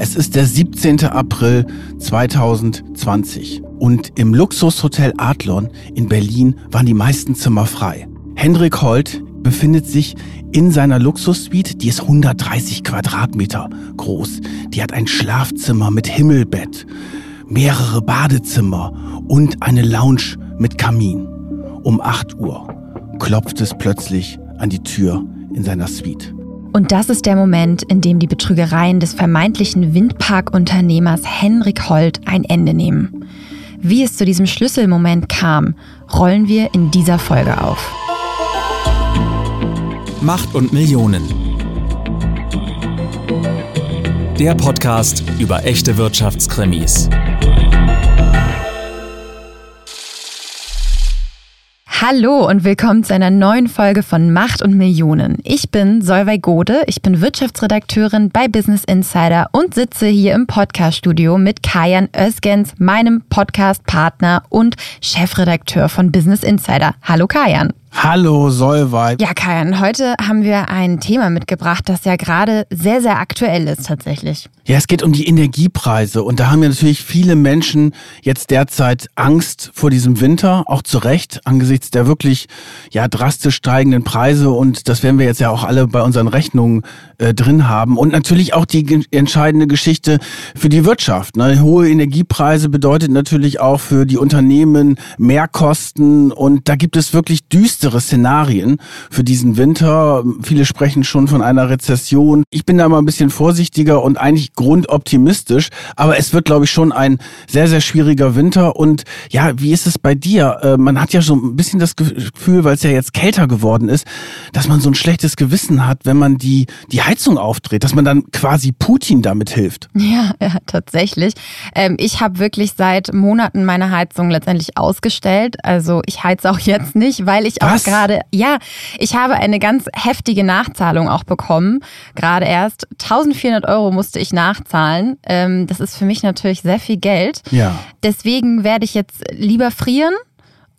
Es ist der 17. April 2020 und im Luxushotel Adlon in Berlin waren die meisten Zimmer frei. Hendrik Holt befindet sich in seiner Luxussuite, die ist 130 Quadratmeter groß. Die hat ein Schlafzimmer mit Himmelbett, mehrere Badezimmer und eine Lounge mit Kamin. Um 8 Uhr klopft es plötzlich an die Tür in seiner Suite. Und das ist der Moment, in dem die Betrügereien des vermeintlichen Windparkunternehmers Henrik Holt ein Ende nehmen. Wie es zu diesem Schlüsselmoment kam, rollen wir in dieser Folge auf. Macht und Millionen. Der Podcast über echte Wirtschaftskrimis. Hallo und willkommen zu einer neuen Folge von Macht und Millionen. Ich bin Solveig Gode, ich bin Wirtschaftsredakteurin bei Business Insider und sitze hier im Podcaststudio mit Kajan Özgens, meinem Podcastpartner und Chefredakteur von Business Insider. Hallo Kajan. Hallo Solveig. Ja, Kajan, heute haben wir ein Thema mitgebracht, das ja gerade sehr, sehr aktuell ist tatsächlich. Ja, es geht um die Energiepreise und da haben ja natürlich viele Menschen jetzt derzeit Angst vor diesem Winter, auch zu Recht, angesichts der wirklich ja drastisch steigenden Preise und das werden wir jetzt ja auch alle bei unseren Rechnungen äh, drin haben und natürlich auch die entscheidende Geschichte für die Wirtschaft. Ne? Hohe Energiepreise bedeutet natürlich auch für die Unternehmen Mehrkosten und da gibt es wirklich düstere düstere Szenarien für diesen Winter. Viele sprechen schon von einer Rezession. Ich bin da mal ein bisschen vorsichtiger und eigentlich grundoptimistisch, aber es wird, glaube ich, schon ein sehr, sehr schwieriger Winter. Und ja, wie ist es bei dir? Äh, man hat ja so ein bisschen das Gefühl, weil es ja jetzt kälter geworden ist, dass man so ein schlechtes Gewissen hat, wenn man die, die Heizung aufdreht, dass man dann quasi Putin damit hilft. Ja, ja tatsächlich. Ähm, ich habe wirklich seit Monaten meine Heizung letztendlich ausgestellt. Also ich heize auch jetzt nicht, weil ich gerade, ja, ich habe eine ganz heftige Nachzahlung auch bekommen. Gerade erst 1400 Euro musste ich nachzahlen. Ähm, das ist für mich natürlich sehr viel Geld. Ja. Deswegen werde ich jetzt lieber frieren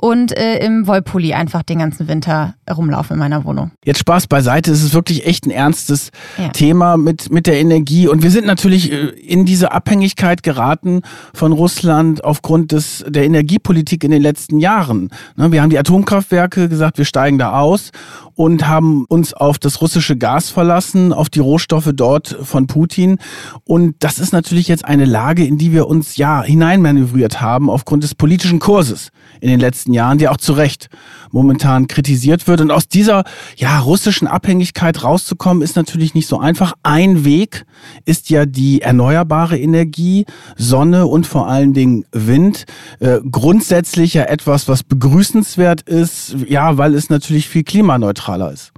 und äh, im Wollpulli einfach den ganzen Winter rumlaufen in meiner Wohnung. Jetzt Spaß beiseite, es ist wirklich echt ein ernstes ja. Thema mit, mit der Energie und wir sind natürlich äh, in diese Abhängigkeit geraten von Russland aufgrund des, der Energiepolitik in den letzten Jahren. Ne, wir haben die Atomkraftwerke gesagt, wir steigen da aus und haben uns auf das russische Gas verlassen, auf die Rohstoffe dort von Putin. Und das ist natürlich jetzt eine Lage, in die wir uns ja hineinmanövriert haben aufgrund des politischen Kurses in den letzten Jahren, der auch zu Recht momentan kritisiert wird. Und aus dieser ja russischen Abhängigkeit rauszukommen, ist natürlich nicht so einfach. Ein Weg ist ja die erneuerbare Energie, Sonne und vor allen Dingen Wind. Äh, grundsätzlich ja etwas, was begrüßenswert ist, ja, weil es natürlich viel klimaneutral neutraler ist.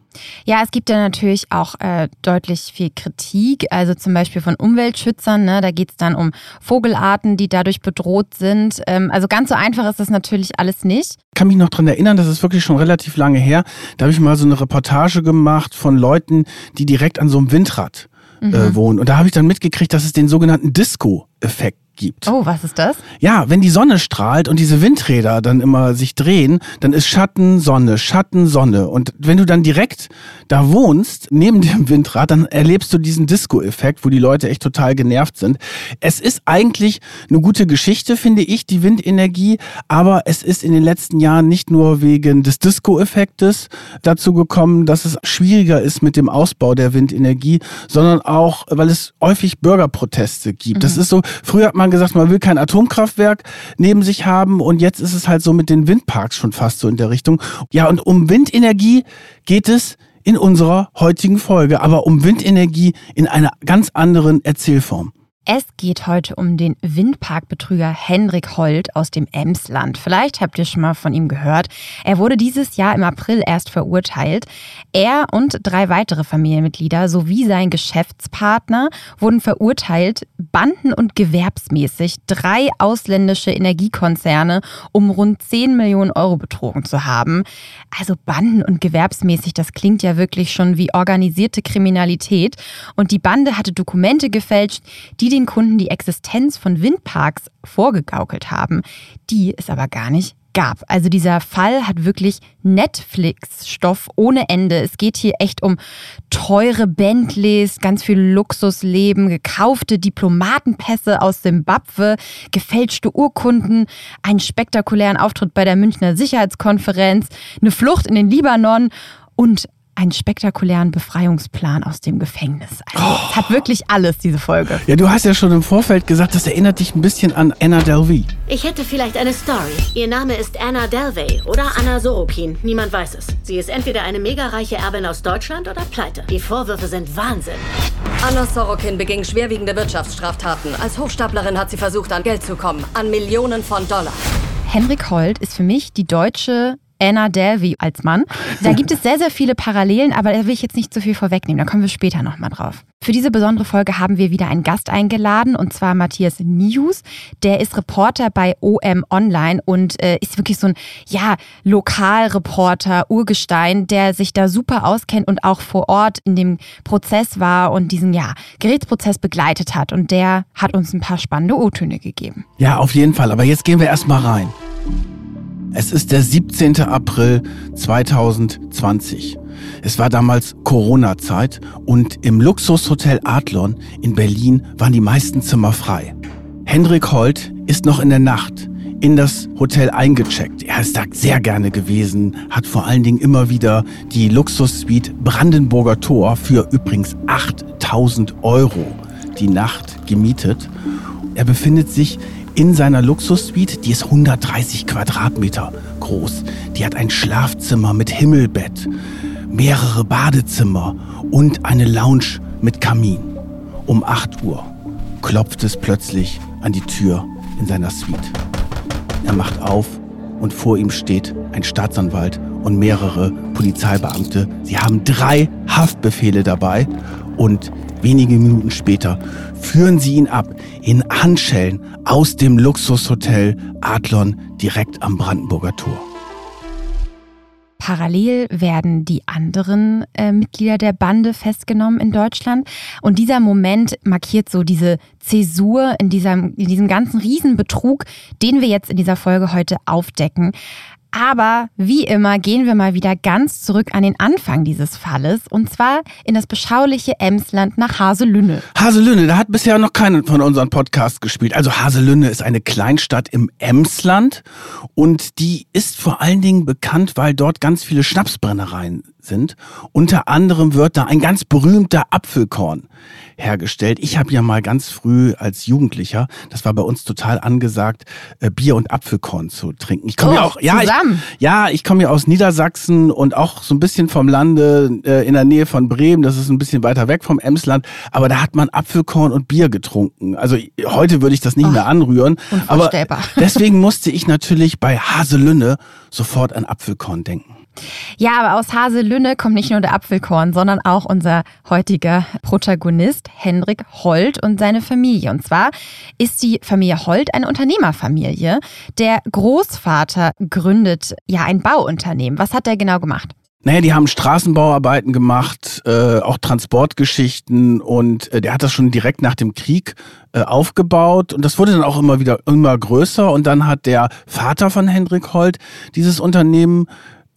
Ja, es gibt ja natürlich auch äh, deutlich viel Kritik, also zum Beispiel von Umweltschützern. Ne? Da geht es dann um Vogelarten, die dadurch bedroht sind. Ähm, also ganz so einfach ist das natürlich alles nicht. Ich kann mich noch daran erinnern, das ist wirklich schon relativ lange her. Da habe ich mal so eine Reportage gemacht von Leuten, die direkt an so einem Windrad äh, mhm. wohnen. Und da habe ich dann mitgekriegt, dass es den sogenannten Disco-Effekt gibt. Oh, was ist das? Ja, wenn die Sonne strahlt und diese Windräder dann immer sich drehen, dann ist Schatten, Sonne, Schatten, Sonne. Und wenn du dann direkt da wohnst, neben dem Windrad, dann erlebst du diesen Disco-Effekt, wo die Leute echt total genervt sind. Es ist eigentlich eine gute Geschichte, finde ich, die Windenergie, aber es ist in den letzten Jahren nicht nur wegen des Disco-Effektes dazu gekommen, dass es schwieriger ist mit dem Ausbau der Windenergie, sondern auch, weil es häufig Bürgerproteste gibt. Mhm. Das ist so, früher hat man gesagt, man will kein Atomkraftwerk neben sich haben und jetzt ist es halt so mit den Windparks schon fast so in der Richtung. Ja, und um Windenergie geht es in unserer heutigen Folge, aber um Windenergie in einer ganz anderen Erzählform. Es geht heute um den Windparkbetrüger Henrik Holt aus dem Emsland. Vielleicht habt ihr schon mal von ihm gehört. Er wurde dieses Jahr im April erst verurteilt. Er und drei weitere Familienmitglieder sowie sein Geschäftspartner wurden verurteilt, banden- und gewerbsmäßig drei ausländische Energiekonzerne um rund 10 Millionen Euro betrogen zu haben. Also banden- und gewerbsmäßig, das klingt ja wirklich schon wie organisierte Kriminalität. Und die Bande hatte Dokumente gefälscht, die den Kunden die Existenz von Windparks vorgegaukelt haben. Die es aber gar nicht gab. Also dieser Fall hat wirklich Netflix-Stoff ohne Ende. Es geht hier echt um teure Bentleys, ganz viel Luxusleben, gekaufte Diplomatenpässe aus Simbabwe, gefälschte Urkunden, einen spektakulären Auftritt bei der Münchner Sicherheitskonferenz, eine Flucht in den Libanon und einen spektakulären Befreiungsplan aus dem Gefängnis. Also oh. es hat wirklich alles, diese Folge. Ja, du hast ja schon im Vorfeld gesagt, das erinnert dich ein bisschen an Anna Delvey. Ich hätte vielleicht eine Story. Ihr Name ist Anna Delvey oder Anna Sorokin. Niemand weiß es. Sie ist entweder eine mega reiche Erbin aus Deutschland oder pleite. Die Vorwürfe sind Wahnsinn. Anna Sorokin beging schwerwiegende Wirtschaftsstraftaten. Als Hochstaplerin hat sie versucht, an Geld zu kommen. An Millionen von Dollar. Henrik Holt ist für mich die deutsche Anna Delvey als Mann. Da gibt es sehr, sehr viele Parallelen, aber da will ich jetzt nicht zu viel vorwegnehmen. Da kommen wir später nochmal drauf. Für diese besondere Folge haben wir wieder einen Gast eingeladen und zwar Matthias Nius. Der ist Reporter bei OM Online und äh, ist wirklich so ein ja, Lokalreporter, Urgestein, der sich da super auskennt und auch vor Ort in dem Prozess war und diesen ja, Gerichtsprozess begleitet hat. Und der hat uns ein paar spannende O-Töne gegeben. Ja, auf jeden Fall. Aber jetzt gehen wir erstmal rein. Es ist der 17. April 2020. Es war damals Corona-Zeit und im Luxushotel Adlon in Berlin waren die meisten Zimmer frei. Hendrik Holt ist noch in der Nacht in das Hotel eingecheckt. Er ist da sehr gerne gewesen, hat vor allen Dingen immer wieder die Luxussuite Brandenburger Tor für übrigens 8000 Euro die Nacht gemietet. Er befindet sich in seiner Luxussuite, die ist 130 Quadratmeter groß. Die hat ein Schlafzimmer mit Himmelbett, mehrere Badezimmer und eine Lounge mit Kamin. Um 8 Uhr klopft es plötzlich an die Tür in seiner Suite. Er macht auf und vor ihm steht ein Staatsanwalt und mehrere Polizeibeamte. Sie haben drei Haftbefehle dabei und wenige Minuten später führen sie ihn ab in Handschellen aus dem Luxushotel Adlon direkt am Brandenburger Tor. Parallel werden die anderen äh, Mitglieder der Bande festgenommen in Deutschland. Und dieser Moment markiert so diese Zäsur in diesem, in diesem ganzen Riesenbetrug, den wir jetzt in dieser Folge heute aufdecken. Aber wie immer gehen wir mal wieder ganz zurück an den Anfang dieses Falles und zwar in das beschauliche Emsland nach Haselünne. Haselünne, da hat bisher noch keiner von unseren Podcasts gespielt. Also Haselünne ist eine Kleinstadt im Emsland und die ist vor allen Dingen bekannt, weil dort ganz viele Schnapsbrennereien sind. Unter anderem wird da ein ganz berühmter Apfelkorn hergestellt. Ich habe ja mal ganz früh als Jugendlicher, das war bei uns total angesagt, äh, Bier und Apfelkorn zu trinken. Ich komme oh, ja auch, ja, zusammen. ich, ja, ich komme ja aus Niedersachsen und auch so ein bisschen vom Lande äh, in der Nähe von Bremen. Das ist ein bisschen weiter weg vom Emsland, aber da hat man Apfelkorn und Bier getrunken. Also heute würde ich das nicht oh, mehr anrühren, aber deswegen musste ich natürlich bei Haselünne sofort an Apfelkorn denken. Ja, aber aus Haselünne kommt nicht nur der Apfelkorn, sondern auch unser heutiger Protagonist Henrik Holt und seine Familie. Und zwar ist die Familie Holt eine Unternehmerfamilie. Der Großvater gründet ja ein Bauunternehmen. Was hat er genau gemacht? Naja, die haben Straßenbauarbeiten gemacht, äh, auch Transportgeschichten und äh, der hat das schon direkt nach dem Krieg äh, aufgebaut und das wurde dann auch immer wieder immer größer und dann hat der Vater von Hendrik Holt dieses Unternehmen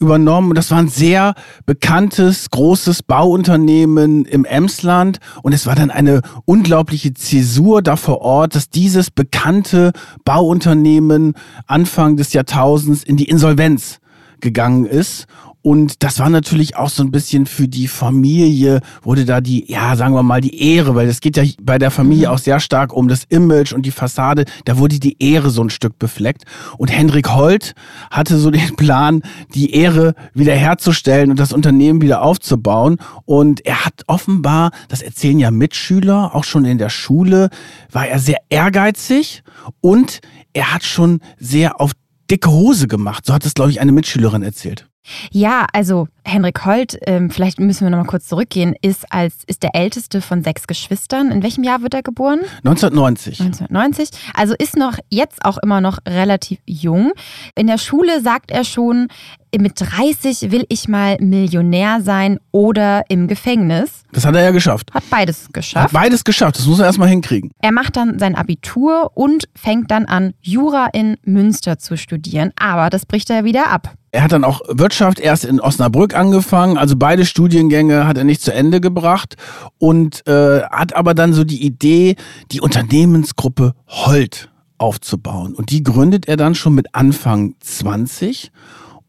übernommen. Das war ein sehr bekanntes, großes Bauunternehmen im Emsland. Und es war dann eine unglaubliche Zäsur da vor Ort, dass dieses bekannte Bauunternehmen Anfang des Jahrtausends in die Insolvenz gegangen ist. Und das war natürlich auch so ein bisschen für die Familie, wurde da die, ja, sagen wir mal, die Ehre, weil es geht ja bei der Familie mhm. auch sehr stark um das Image und die Fassade, da wurde die Ehre so ein Stück befleckt. Und Hendrik Holt hatte so den Plan, die Ehre wiederherzustellen und das Unternehmen wieder aufzubauen. Und er hat offenbar, das erzählen ja Mitschüler, auch schon in der Schule, war er sehr ehrgeizig und er hat schon sehr auf dicke Hose gemacht. So hat es, glaube ich, eine Mitschülerin erzählt. Ja, also Henrik Holt, ähm, vielleicht müssen wir nochmal kurz zurückgehen, ist, als, ist der älteste von sechs Geschwistern. In welchem Jahr wird er geboren? 1990. 1990. Also ist noch jetzt auch immer noch relativ jung. In der Schule sagt er schon, mit 30 will ich mal Millionär sein oder im Gefängnis. Das hat er ja geschafft. Hat beides geschafft. Hat beides geschafft. Das muss er erstmal hinkriegen. Er macht dann sein Abitur und fängt dann an, Jura in Münster zu studieren. Aber das bricht er wieder ab. Er hat dann auch Wirtschaft erst in Osnabrück angefangen, also beide Studiengänge hat er nicht zu Ende gebracht und äh, hat aber dann so die Idee, die Unternehmensgruppe Holt aufzubauen. Und die gründet er dann schon mit Anfang 20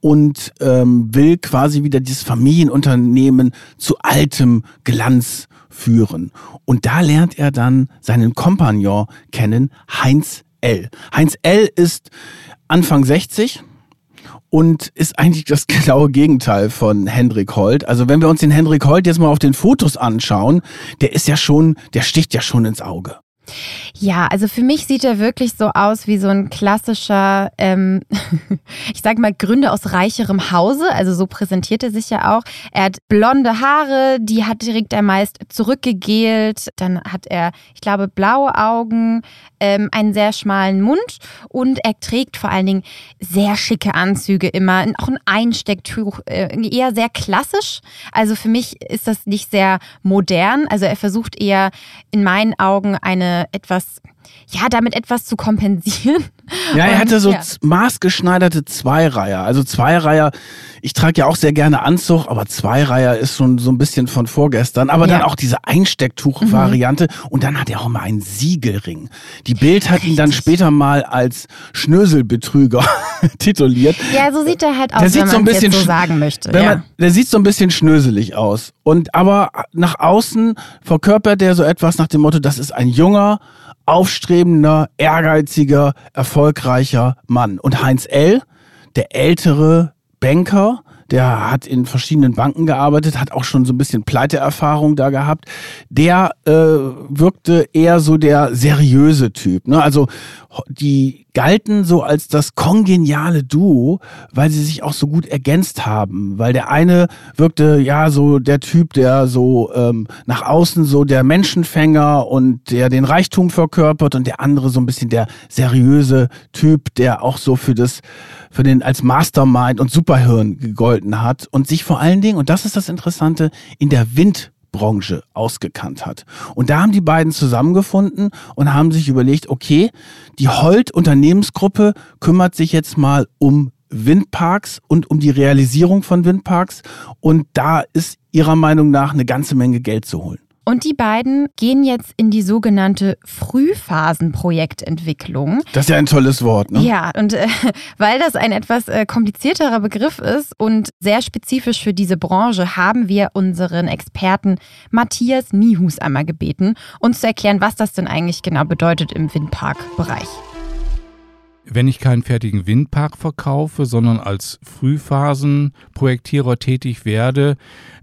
und ähm, will quasi wieder dieses Familienunternehmen zu altem Glanz führen. Und da lernt er dann seinen Kompagnon kennen, Heinz L. Heinz L. ist Anfang 60 und ist eigentlich das genaue Gegenteil von Hendrik Holt. Also wenn wir uns den Hendrik Holt jetzt mal auf den Fotos anschauen, der ist ja schon, der sticht ja schon ins Auge. Ja, also für mich sieht er wirklich so aus wie so ein klassischer, ähm, ich sag mal, Gründer aus reicherem Hause. Also so präsentiert er sich ja auch. Er hat blonde Haare, die hat direkt er meist zurückgegelt. Dann hat er, ich glaube, blaue Augen, ähm, einen sehr schmalen Mund und er trägt vor allen Dingen sehr schicke Anzüge immer. Auch ein Einstecktuch, äh, eher sehr klassisch. Also für mich ist das nicht sehr modern. Also er versucht eher in meinen Augen eine etwas, ja, damit etwas zu kompensieren. Ja, er hatte so ja. maßgeschneiderte Zweireiher. Also Zweireiher, ich trage ja auch sehr gerne Anzug, aber Zweireiher ist schon so ein bisschen von vorgestern. Aber ja. dann auch diese Einstecktuch-Variante. Mhm. Und dann hat er auch mal einen Siegelring. Die Bild hat Richtig. ihn dann später mal als Schnöselbetrüger tituliert. Ja, so sieht er halt aus, der sieht wenn so ein bisschen so sagen möchte. Ja. Man, der sieht so ein bisschen schnöselig aus. Und aber nach außen verkörpert er so etwas nach dem Motto, das ist ein junger, aufstrebender, ehrgeiziger, erfolgreicher Mann. Und Heinz L., der ältere Banker, der hat in verschiedenen Banken gearbeitet, hat auch schon so ein bisschen Pleiteerfahrung da gehabt. Der äh, wirkte eher so der seriöse Typ. Ne? Also die galten so als das kongeniale Duo, weil sie sich auch so gut ergänzt haben. Weil der eine wirkte ja so der Typ, der so ähm, nach außen so der Menschenfänger und der den Reichtum verkörpert und der andere so ein bisschen der seriöse Typ, der auch so für das, für den als Mastermind und Superhirn gegolten hat und sich vor allen Dingen, und das ist das Interessante, in der Wind Branche ausgekannt hat. Und da haben die beiden zusammengefunden und haben sich überlegt, okay, die Holt Unternehmensgruppe kümmert sich jetzt mal um Windparks und um die Realisierung von Windparks und da ist ihrer Meinung nach eine ganze Menge Geld zu holen. Und die beiden gehen jetzt in die sogenannte Frühphasenprojektentwicklung. Das ist ja ein tolles Wort, ne? Ja, und äh, weil das ein etwas äh, komplizierterer Begriff ist und sehr spezifisch für diese Branche, haben wir unseren Experten Matthias Niehus einmal gebeten, uns zu erklären, was das denn eigentlich genau bedeutet im Windparkbereich. Wenn ich keinen fertigen Windpark verkaufe, sondern als Frühphasenprojektierer tätig werde,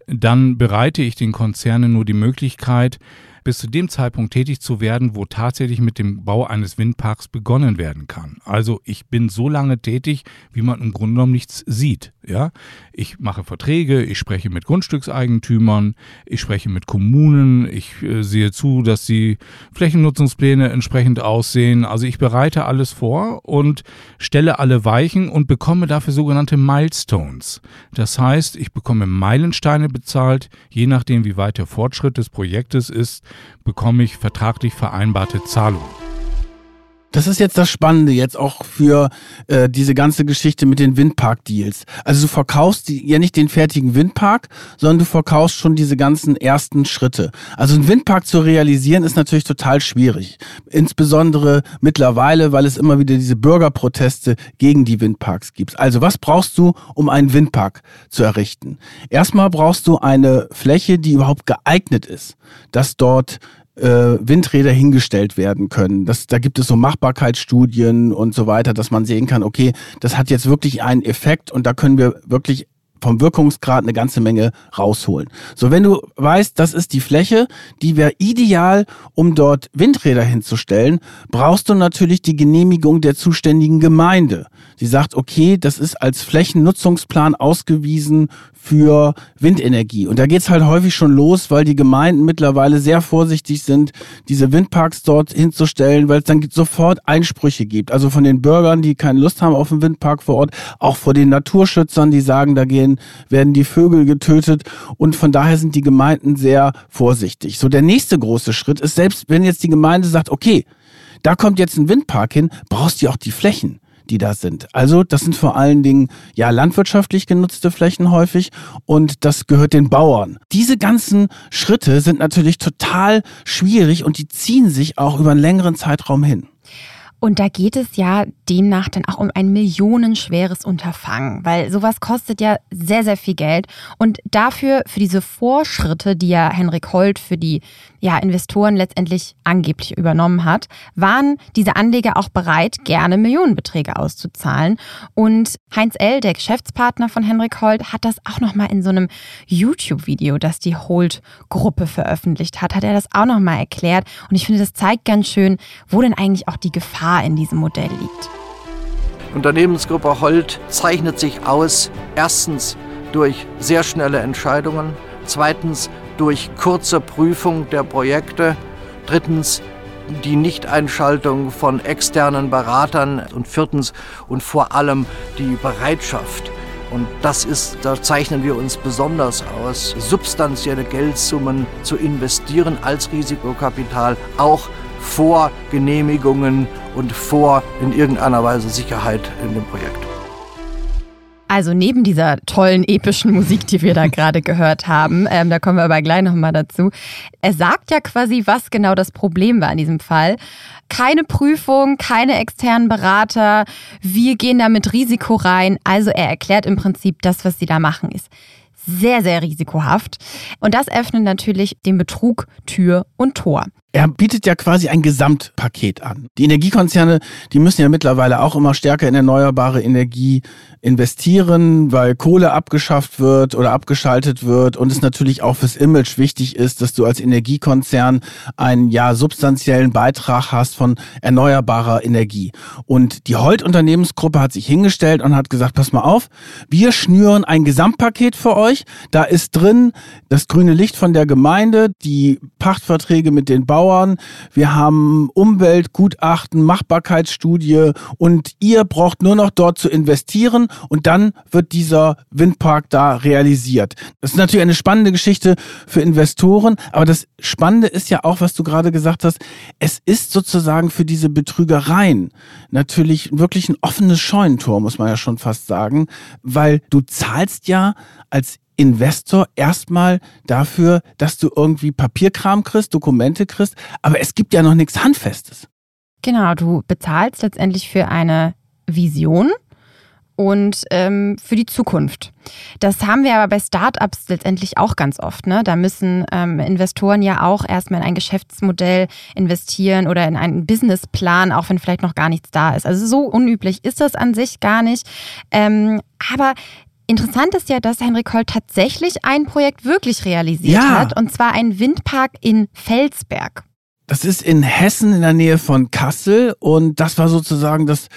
dann bereite ich den Konzernen nur die Möglichkeit, bis zu dem Zeitpunkt tätig zu werden, wo tatsächlich mit dem Bau eines Windparks begonnen werden kann. Also ich bin so lange tätig, wie man im Grunde genommen nichts sieht. Ja, ich mache Verträge, ich spreche mit Grundstückseigentümern, ich spreche mit Kommunen, ich äh, sehe zu, dass die Flächennutzungspläne entsprechend aussehen. Also ich bereite alles vor und stelle alle Weichen und bekomme dafür sogenannte Milestones. Das heißt, ich bekomme Meilensteine bezahlt, je nachdem, wie weit der Fortschritt des Projektes ist, bekomme ich vertraglich vereinbarte Zahlungen. Das ist jetzt das Spannende jetzt auch für äh, diese ganze Geschichte mit den Windpark-Deals. Also du verkaufst die, ja nicht den fertigen Windpark, sondern du verkaufst schon diese ganzen ersten Schritte. Also einen Windpark zu realisieren ist natürlich total schwierig. Insbesondere mittlerweile, weil es immer wieder diese Bürgerproteste gegen die Windparks gibt. Also was brauchst du, um einen Windpark zu errichten? Erstmal brauchst du eine Fläche, die überhaupt geeignet ist, dass dort äh, Windräder hingestellt werden können. Das, da gibt es so Machbarkeitsstudien und so weiter, dass man sehen kann, okay, das hat jetzt wirklich einen Effekt und da können wir wirklich vom Wirkungsgrad eine ganze Menge rausholen. So, wenn du weißt, das ist die Fläche, die wäre ideal, um dort Windräder hinzustellen, brauchst du natürlich die Genehmigung der zuständigen Gemeinde. Sie sagt, okay, das ist als Flächennutzungsplan ausgewiesen für Windenergie. Und da geht's halt häufig schon los, weil die Gemeinden mittlerweile sehr vorsichtig sind, diese Windparks dort hinzustellen, weil es dann sofort Einsprüche gibt. Also von den Bürgern, die keine Lust haben auf einen Windpark vor Ort, auch vor den Naturschützern, die sagen, da gehen, werden die Vögel getötet. Und von daher sind die Gemeinden sehr vorsichtig. So der nächste große Schritt ist, selbst wenn jetzt die Gemeinde sagt, okay, da kommt jetzt ein Windpark hin, brauchst du auch die Flächen die da sind. Also das sind vor allen Dingen ja landwirtschaftlich genutzte Flächen häufig und das gehört den Bauern. Diese ganzen Schritte sind natürlich total schwierig und die ziehen sich auch über einen längeren Zeitraum hin. Und da geht es ja demnach dann auch um ein millionenschweres Unterfangen, weil sowas kostet ja sehr, sehr viel Geld. Und dafür, für diese Vorschritte, die ja Henrik Holt für die ja, Investoren letztendlich angeblich übernommen hat, waren diese Anleger auch bereit, gerne Millionenbeträge auszuzahlen. Und Heinz L., der Geschäftspartner von Henrik Holt, hat das auch nochmal in so einem YouTube-Video, das die Holt-Gruppe veröffentlicht hat, hat er das auch nochmal erklärt. Und ich finde, das zeigt ganz schön, wo denn eigentlich auch die Gefahr in diesem Modell liegt. Unternehmensgruppe Holt zeichnet sich aus, erstens durch sehr schnelle Entscheidungen, zweitens durch kurze Prüfung der Projekte, drittens die Nichteinschaltung von externen Beratern und viertens und vor allem die Bereitschaft. Und das ist, da zeichnen wir uns besonders aus, substanzielle Geldsummen zu investieren als Risikokapital, auch vor Genehmigungen und vor in irgendeiner Weise Sicherheit in dem Projekt. Also neben dieser tollen epischen Musik, die wir da gerade gehört haben, ähm, da kommen wir aber gleich nochmal dazu. Er sagt ja quasi, was genau das Problem war in diesem Fall. Keine Prüfung, keine externen Berater, wir gehen da mit Risiko rein. Also er erklärt im Prinzip, das, was sie da machen, ist sehr, sehr risikohaft. Und das öffnet natürlich dem Betrug Tür und Tor. Er bietet ja quasi ein Gesamtpaket an. Die Energiekonzerne, die müssen ja mittlerweile auch immer stärker in erneuerbare Energie investieren, weil Kohle abgeschafft wird oder abgeschaltet wird und es natürlich auch fürs Image wichtig ist, dass du als Energiekonzern einen ja substanziellen Beitrag hast von erneuerbarer Energie. Und die Holt Unternehmensgruppe hat sich hingestellt und hat gesagt, pass mal auf, wir schnüren ein Gesamtpaket für euch. Da ist drin das grüne Licht von der Gemeinde, die Pachtverträge mit den Bauern Bauern, wir haben Umweltgutachten, Machbarkeitsstudie und ihr braucht nur noch dort zu investieren und dann wird dieser Windpark da realisiert. Das ist natürlich eine spannende Geschichte für Investoren, aber das Spannende ist ja auch, was du gerade gesagt hast, es ist sozusagen für diese Betrügereien natürlich wirklich ein offenes Scheunentor, muss man ja schon fast sagen, weil du zahlst ja als Investor erstmal dafür, dass du irgendwie Papierkram kriegst, Dokumente kriegst, aber es gibt ja noch nichts Handfestes. Genau, du bezahlst letztendlich für eine Vision und ähm, für die Zukunft. Das haben wir aber bei Startups letztendlich auch ganz oft. Ne? Da müssen ähm, Investoren ja auch erstmal in ein Geschäftsmodell investieren oder in einen Businessplan, auch wenn vielleicht noch gar nichts da ist. Also so unüblich ist das an sich gar nicht. Ähm, aber Interessant ist ja, dass Henrik Holl tatsächlich ein Projekt wirklich realisiert ja. hat, und zwar ein Windpark in Felsberg. Das ist in Hessen in der Nähe von Kassel und das war sozusagen das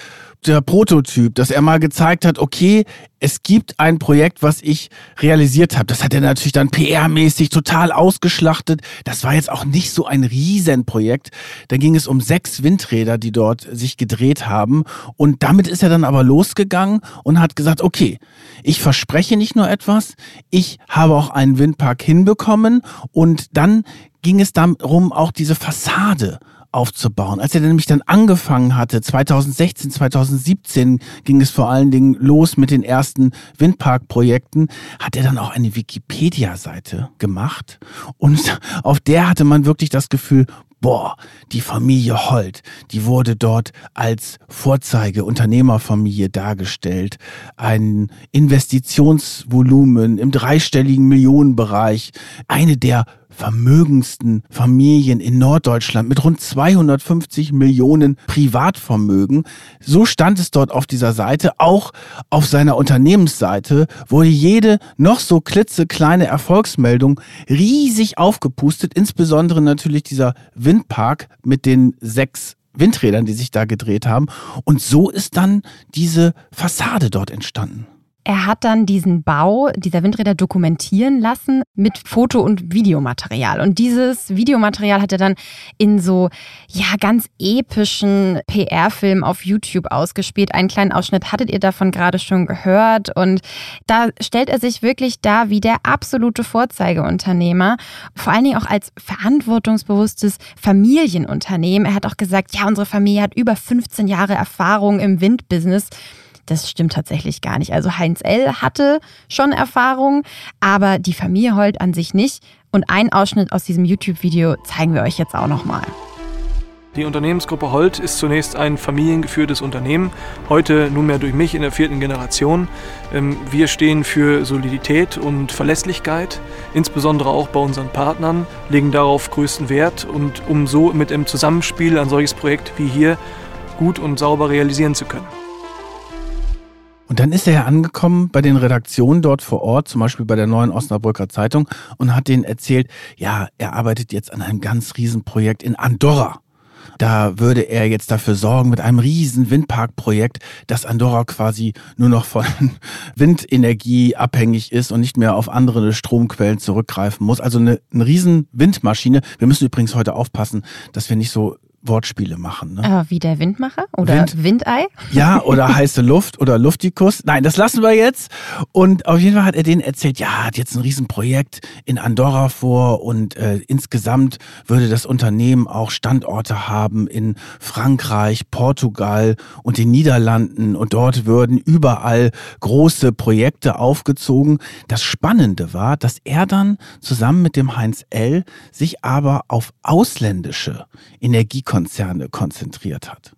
der Prototyp, dass er mal gezeigt hat, okay, es gibt ein Projekt, was ich realisiert habe. Das hat er natürlich dann PR-mäßig total ausgeschlachtet. Das war jetzt auch nicht so ein Riesenprojekt. Da ging es um sechs Windräder, die dort sich gedreht haben. Und damit ist er dann aber losgegangen und hat gesagt, okay, ich verspreche nicht nur etwas, ich habe auch einen Windpark hinbekommen. Und dann ging es darum, auch diese Fassade aufzubauen. Als er nämlich dann angefangen hatte, 2016, 2017 ging es vor allen Dingen los mit den ersten Windparkprojekten, hat er dann auch eine Wikipedia-Seite gemacht und auf der hatte man wirklich das Gefühl, boah, die Familie Holt, die wurde dort als Vorzeige-Unternehmerfamilie dargestellt. Ein Investitionsvolumen im dreistelligen Millionenbereich, eine der vermögendsten Familien in Norddeutschland mit rund 250 Millionen Privatvermögen. So stand es dort auf dieser Seite. Auch auf seiner Unternehmensseite wurde jede noch so klitzekleine Erfolgsmeldung riesig aufgepustet. Insbesondere natürlich dieser Windpark mit den sechs Windrädern, die sich da gedreht haben. Und so ist dann diese Fassade dort entstanden. Er hat dann diesen Bau dieser Windräder dokumentieren lassen mit Foto- und Videomaterial. Und dieses Videomaterial hat er dann in so, ja, ganz epischen PR-Filmen auf YouTube ausgespielt. Einen kleinen Ausschnitt hattet ihr davon gerade schon gehört. Und da stellt er sich wirklich da wie der absolute Vorzeigeunternehmer. Vor allen Dingen auch als verantwortungsbewusstes Familienunternehmen. Er hat auch gesagt, ja, unsere Familie hat über 15 Jahre Erfahrung im Windbusiness. Das stimmt tatsächlich gar nicht. Also Heinz L. hatte schon Erfahrung, aber die Familie Holt an sich nicht. Und einen Ausschnitt aus diesem YouTube-Video zeigen wir euch jetzt auch nochmal. Die Unternehmensgruppe Holt ist zunächst ein familiengeführtes Unternehmen, heute nunmehr durch mich in der vierten Generation. Ähm, wir stehen für Solidität und Verlässlichkeit, insbesondere auch bei unseren Partnern, legen darauf größten Wert und um so mit im Zusammenspiel ein solches Projekt wie hier gut und sauber realisieren zu können. Und dann ist er ja angekommen bei den Redaktionen dort vor Ort, zum Beispiel bei der neuen Osnabrücker Zeitung, und hat denen erzählt, ja, er arbeitet jetzt an einem ganz riesen Projekt in Andorra. Da würde er jetzt dafür sorgen, mit einem riesen Windparkprojekt, dass Andorra quasi nur noch von Windenergie abhängig ist und nicht mehr auf andere Stromquellen zurückgreifen muss. Also eine, eine riesen Windmaschine. Wir müssen übrigens heute aufpassen, dass wir nicht so Wortspiele machen. Ne? Aber wie der Windmacher oder Wind- Windei? Ja, oder heiße Luft oder Luftikus. Nein, das lassen wir jetzt. Und auf jeden Fall hat er denen erzählt, ja, hat jetzt ein Riesenprojekt in Andorra vor und äh, insgesamt würde das Unternehmen auch Standorte haben in Frankreich, Portugal und den Niederlanden und dort würden überall große Projekte aufgezogen. Das Spannende war, dass er dann zusammen mit dem Heinz L. sich aber auf ausländische Energiekonzerne konzentriert hat.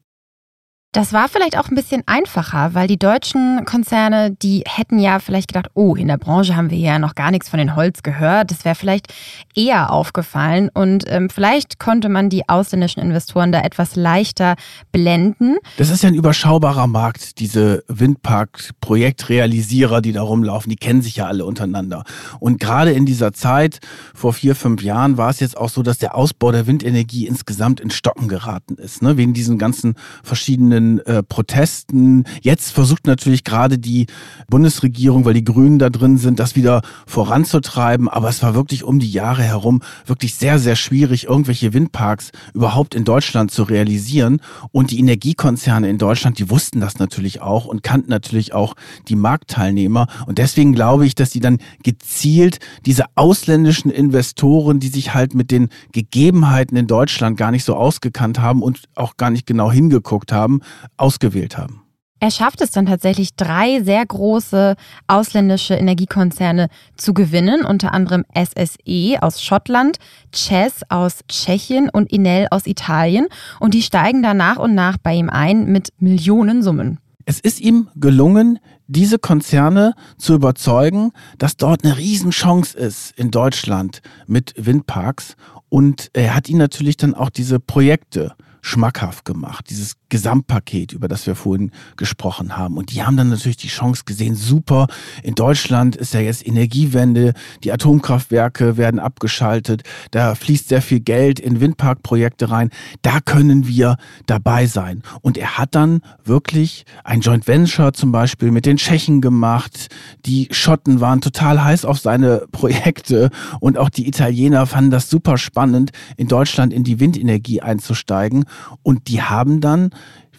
Das war vielleicht auch ein bisschen einfacher, weil die deutschen Konzerne, die hätten ja vielleicht gedacht, oh, in der Branche haben wir ja noch gar nichts von den Holz gehört. Das wäre vielleicht eher aufgefallen und ähm, vielleicht konnte man die ausländischen Investoren da etwas leichter blenden. Das ist ja ein überschaubarer Markt, diese Windpark-Projektrealisierer, die da rumlaufen, die kennen sich ja alle untereinander. Und gerade in dieser Zeit, vor vier, fünf Jahren, war es jetzt auch so, dass der Ausbau der Windenergie insgesamt in Stocken geraten ist, ne? wegen diesen ganzen verschiedenen äh, Protesten. Jetzt versucht natürlich gerade die Bundesregierung, weil die Grünen da drin sind, das wieder voranzutreiben. Aber es war wirklich um die Jahre herum wirklich sehr, sehr schwierig, irgendwelche Windparks überhaupt in Deutschland zu realisieren. Und die Energiekonzerne in Deutschland, die wussten das natürlich auch und kannten natürlich auch die Marktteilnehmer. Und deswegen glaube ich, dass sie dann gezielt diese ausländischen Investoren, die sich halt mit den Gegebenheiten in Deutschland gar nicht so ausgekannt haben und auch gar nicht genau hingeguckt haben, ausgewählt haben. Er schafft es dann tatsächlich, drei sehr große ausländische Energiekonzerne zu gewinnen, unter anderem SSE aus Schottland, Chess aus Tschechien und Enel aus Italien. Und die steigen da nach und nach bei ihm ein mit Millionensummen. Es ist ihm gelungen, diese Konzerne zu überzeugen, dass dort eine Riesenchance ist in Deutschland mit Windparks. Und er hat ihnen natürlich dann auch diese Projekte schmackhaft gemacht, dieses Gesamtpaket, über das wir vorhin gesprochen haben. Und die haben dann natürlich die Chance gesehen, super, in Deutschland ist ja jetzt Energiewende, die Atomkraftwerke werden abgeschaltet, da fließt sehr viel Geld in Windparkprojekte rein, da können wir dabei sein. Und er hat dann wirklich ein Joint Venture zum Beispiel mit den Tschechen gemacht, die Schotten waren total heiß auf seine Projekte und auch die Italiener fanden das super spannend, in Deutschland in die Windenergie einzusteigen. Und die haben dann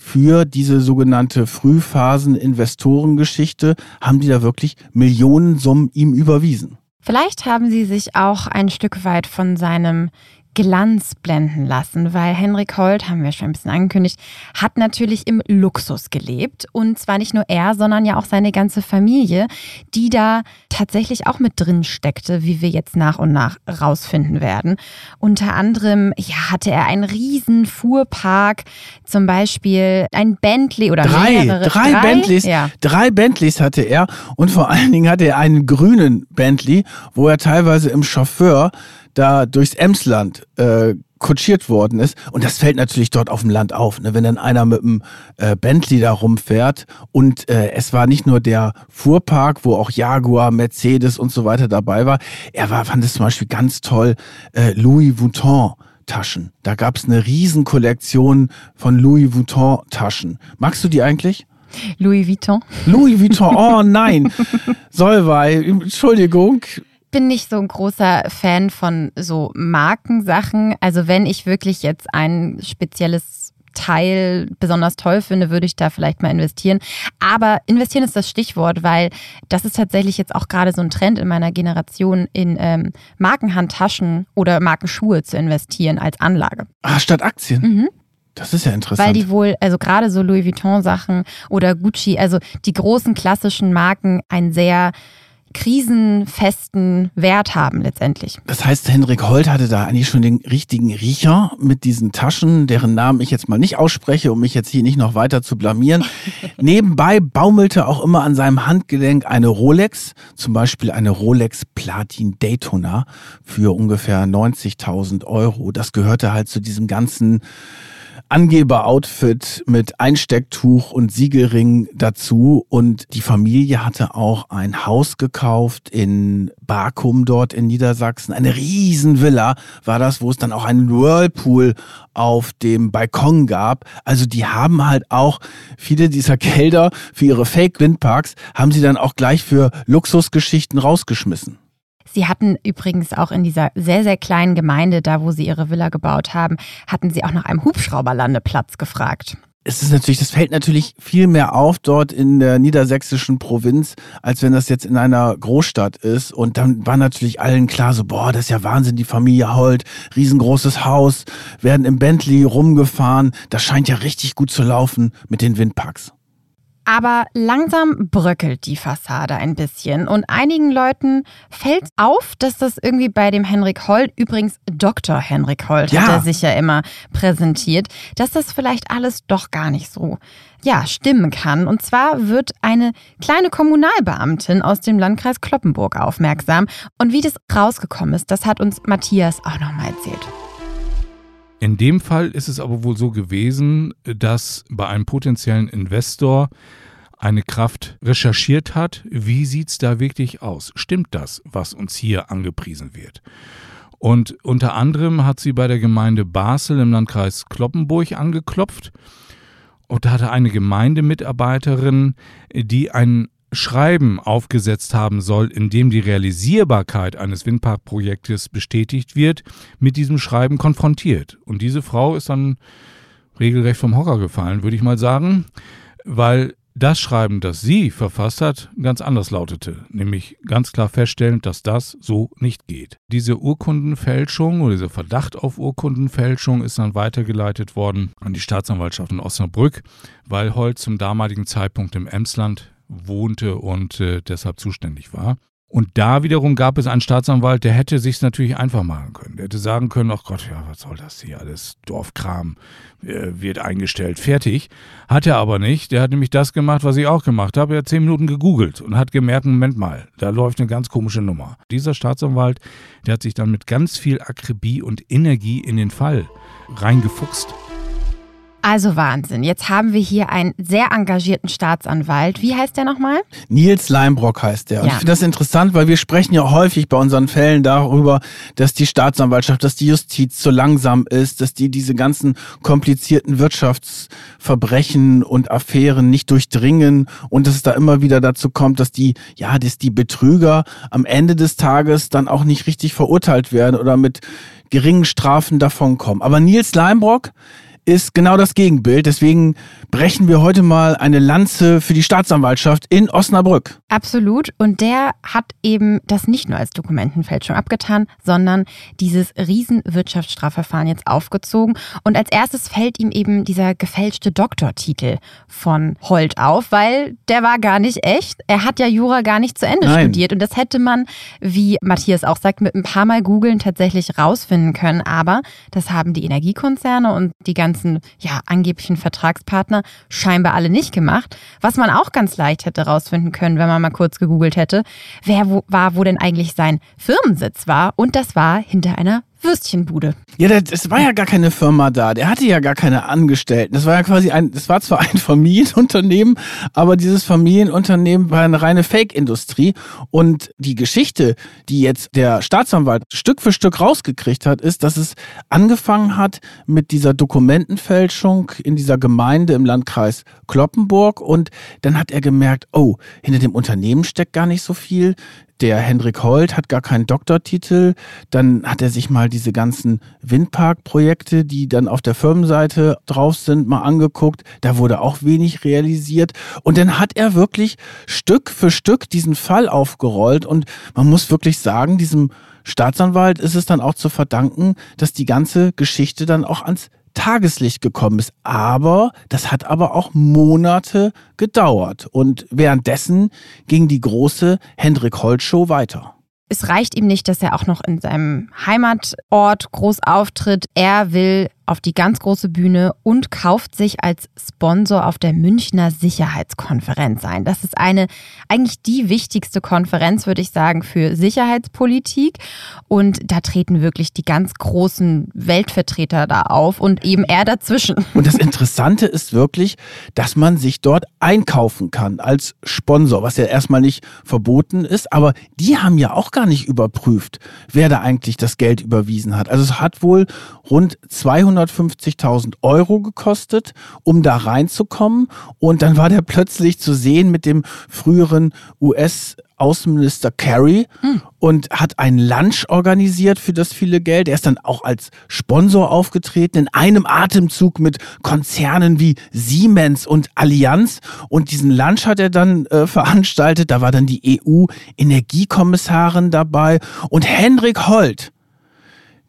für diese sogenannte Frühphasen-Investorengeschichte, haben die da wirklich Millionensummen ihm überwiesen. Vielleicht haben sie sich auch ein Stück weit von seinem Glanz blenden lassen, weil Henrik Holt, haben wir schon ein bisschen angekündigt, hat natürlich im Luxus gelebt. Und zwar nicht nur er, sondern ja auch seine ganze Familie, die da tatsächlich auch mit drin steckte, wie wir jetzt nach und nach rausfinden werden. Unter anderem ja, hatte er einen riesen Fuhrpark, zum Beispiel ein Bentley oder Drei, mehrere. drei, Bentleys, Ja. drei Bentleys hatte er und vor allen Dingen hatte er einen grünen Bentley, wo er teilweise im Chauffeur da durchs Emsland äh, kutschiert worden ist. Und das fällt natürlich dort auf dem Land auf, ne? wenn dann einer mit einem äh, Bentley da rumfährt. Und äh, es war nicht nur der Fuhrpark, wo auch Jaguar, Mercedes und so weiter dabei war. Er war, fand es zum Beispiel ganz toll, äh, Louis Vuitton. Taschen. Da gab es eine Riesenkollektion von Louis Vuitton Taschen. Magst du die eigentlich? Louis Vuitton. Louis Vuitton, oh nein. Solvay, Entschuldigung. Bin nicht so ein großer Fan von so Markensachen. Also wenn ich wirklich jetzt ein spezielles Teil besonders toll finde, würde ich da vielleicht mal investieren. Aber investieren ist das Stichwort, weil das ist tatsächlich jetzt auch gerade so ein Trend in meiner Generation, in ähm, Markenhandtaschen oder Markenschuhe zu investieren als Anlage. Ah, statt Aktien? Mhm. Das ist ja interessant. Weil die wohl, also gerade so Louis Vuitton-Sachen oder Gucci, also die großen klassischen Marken, ein sehr krisenfesten Wert haben letztendlich. Das heißt, Henrik Holt hatte da eigentlich schon den richtigen Riecher mit diesen Taschen, deren Namen ich jetzt mal nicht ausspreche, um mich jetzt hier nicht noch weiter zu blamieren. Nebenbei baumelte auch immer an seinem Handgelenk eine Rolex, zum Beispiel eine Rolex Platin Daytona für ungefähr 90.000 Euro. Das gehörte halt zu diesem ganzen Angeber-Outfit mit Einstecktuch und Siegelring dazu. Und die Familie hatte auch ein Haus gekauft in Bakum dort in Niedersachsen. Eine Riesenvilla war das, wo es dann auch einen Whirlpool auf dem Balkon gab. Also die haben halt auch viele dieser Gelder für ihre Fake-Windparks haben sie dann auch gleich für Luxusgeschichten rausgeschmissen. Sie hatten übrigens auch in dieser sehr, sehr kleinen Gemeinde, da wo sie ihre Villa gebaut haben, hatten sie auch nach einem Hubschrauberlandeplatz gefragt. Es ist natürlich, das fällt natürlich viel mehr auf dort in der niedersächsischen Provinz, als wenn das jetzt in einer Großstadt ist. Und dann war natürlich allen klar so, boah, das ist ja Wahnsinn, die Familie Holt, riesengroßes Haus, werden im Bentley rumgefahren. Das scheint ja richtig gut zu laufen mit den Windparks. Aber langsam bröckelt die Fassade ein bisschen und einigen Leuten fällt auf, dass das irgendwie bei dem Henrik Holt, übrigens Dr. Henrik Holt Ja. hat er sich ja immer präsentiert, dass das vielleicht alles doch gar nicht so ja, stimmen kann. Und zwar wird eine kleine Kommunalbeamtin aus dem Landkreis Kloppenburg aufmerksam. Und wie das rausgekommen ist, das hat uns Matthias auch nochmal erzählt. In dem Fall ist es aber wohl so gewesen, dass bei einem potenziellen Investor eine Kraft recherchiert hat, wie sieht es da wirklich aus? Stimmt das, was uns hier angepriesen wird? Und unter anderem hat sie bei der Gemeinde Basel im Landkreis Kloppenburg angeklopft und da hatte eine Gemeindemitarbeiterin, die ein Schreiben aufgesetzt haben soll, in dem die Realisierbarkeit eines Windparkprojektes bestätigt wird, mit diesem Schreiben konfrontiert. Und diese Frau ist dann regelrecht vom Hocker gefallen, würde ich mal sagen, weil das Schreiben, das sie verfasst hat, ganz anders lautete, nämlich ganz klar feststellend, dass das so nicht geht. Diese Urkundenfälschung oder dieser Verdacht auf Urkundenfälschung ist dann weitergeleitet worden an die Staatsanwaltschaft in Osnabrück, weil Holt zum damaligen Zeitpunkt im Emsland wohnte und äh, deshalb zuständig war. Und da wiederum gab es einen Staatsanwalt, der hätte sich natürlich einfach machen können. Der hätte sagen können, ach Gott, ja, was soll das hier alles? Dorfkram äh, wird eingestellt, fertig. Hat er aber nicht. Der hat nämlich das gemacht, was ich auch gemacht habe. Er hat zehn Minuten gegoogelt und hat gemerkt, Moment mal, da läuft eine ganz komische Nummer. Dieser Staatsanwalt, der hat sich dann mit ganz viel Akribie und Energie in den Fall reingefuchst. Also Wahnsinn. Jetzt haben wir hier einen sehr engagierten Staatsanwalt. Wie heißt der nochmal? Nils Leimbrock heißt der. Und Ja. ich finde das interessant, weil wir sprechen ja häufig bei unseren Fällen darüber, dass die Staatsanwaltschaft, dass die Justiz zu langsam ist, dass die diese ganzen komplizierten Wirtschaftsverbrechen und Affären nicht durchdringen und dass es da immer wieder dazu kommt, dass die, ja, dass die Betrüger am Ende des Tages dann auch nicht richtig verurteilt werden oder mit geringen Strafen davonkommen. Aber Nils Leimbrock ist genau das Gegenbild. Deswegen brechen wir heute mal eine Lanze für die Staatsanwaltschaft in Osnabrück. Absolut. Und der hat eben das nicht nur als Dokumentenfälschung abgetan, sondern dieses Riesenwirtschaftsstrafverfahren jetzt aufgezogen. Und als erstes fällt ihm eben dieser gefälschte Doktortitel von Holt auf, weil der war gar nicht echt. Er hat ja Jura gar nicht zu Ende Nein. studiert. Und das hätte man, wie Matthias auch sagt, mit ein paar Mal googeln tatsächlich rausfinden können. Aber das haben die Energiekonzerne und die ganzen ja, angeblichen Vertragspartner scheinbar alle nicht gemacht. Was man auch ganz leicht hätte rausfinden können, wenn man mal kurz gegoogelt hätte, wer wo, war, wo denn eigentlich sein Firmensitz war. Und das war hinter einer Würstchenbude. Ja, das war ja gar keine Firma da. Der hatte ja gar keine Angestellten. Das war ja quasi ein, das war zwar ein Familienunternehmen, aber dieses Familienunternehmen war eine reine Fake-Industrie. Und die Geschichte, die jetzt der Staatsanwalt Stück für Stück rausgekriegt hat, ist, dass es angefangen hat mit dieser Dokumentenfälschung in dieser Gemeinde im Landkreis Kloppenburg. Und dann hat er gemerkt, oh, hinter dem Unternehmen steckt gar nicht so viel der Hendrik Holt hat gar keinen Doktortitel. Dann hat er sich mal diese ganzen Windparkprojekte, die dann auf der Firmenseite drauf sind, mal angeguckt. Da wurde auch wenig realisiert. Und dann hat er wirklich Stück für Stück diesen Fall aufgerollt. Und man muss wirklich sagen, diesem Staatsanwalt ist es dann auch zu verdanken, dass die ganze Geschichte dann auch ans Tageslicht gekommen ist. Aber das hat aber auch Monate gedauert. Und währenddessen ging die große Hendrik Holt Show weiter. Es reicht ihm nicht, dass er auch noch in seinem Heimatort groß auftritt. Er will auf die ganz große Bühne und kauft sich als Sponsor auf der Münchner Sicherheitskonferenz ein. Das ist eine eigentlich die wichtigste Konferenz, würde ich sagen, für Sicherheitspolitik. Und da treten wirklich die ganz großen Weltvertreter da auf und eben er dazwischen. Und das Interessante ist wirklich, dass man sich dort einkaufen kann als Sponsor, was ja erstmal nicht verboten ist. Aber die haben ja auch gar nicht überprüft, wer da eigentlich das Geld überwiesen hat. Also es hat wohl rund 200 250.000 Euro gekostet, um da reinzukommen. Und dann war der plötzlich zu sehen mit dem früheren US- Außenminister Kerry hm. und hat ein Lunch organisiert für das viele Geld. Er ist dann auch als Sponsor aufgetreten, in einem Atemzug mit Konzernen wie Siemens und Allianz. Und diesen Lunch hat er dann äh, veranstaltet. Da war dann die EU-Energiekommissarin dabei und Henrik Holt,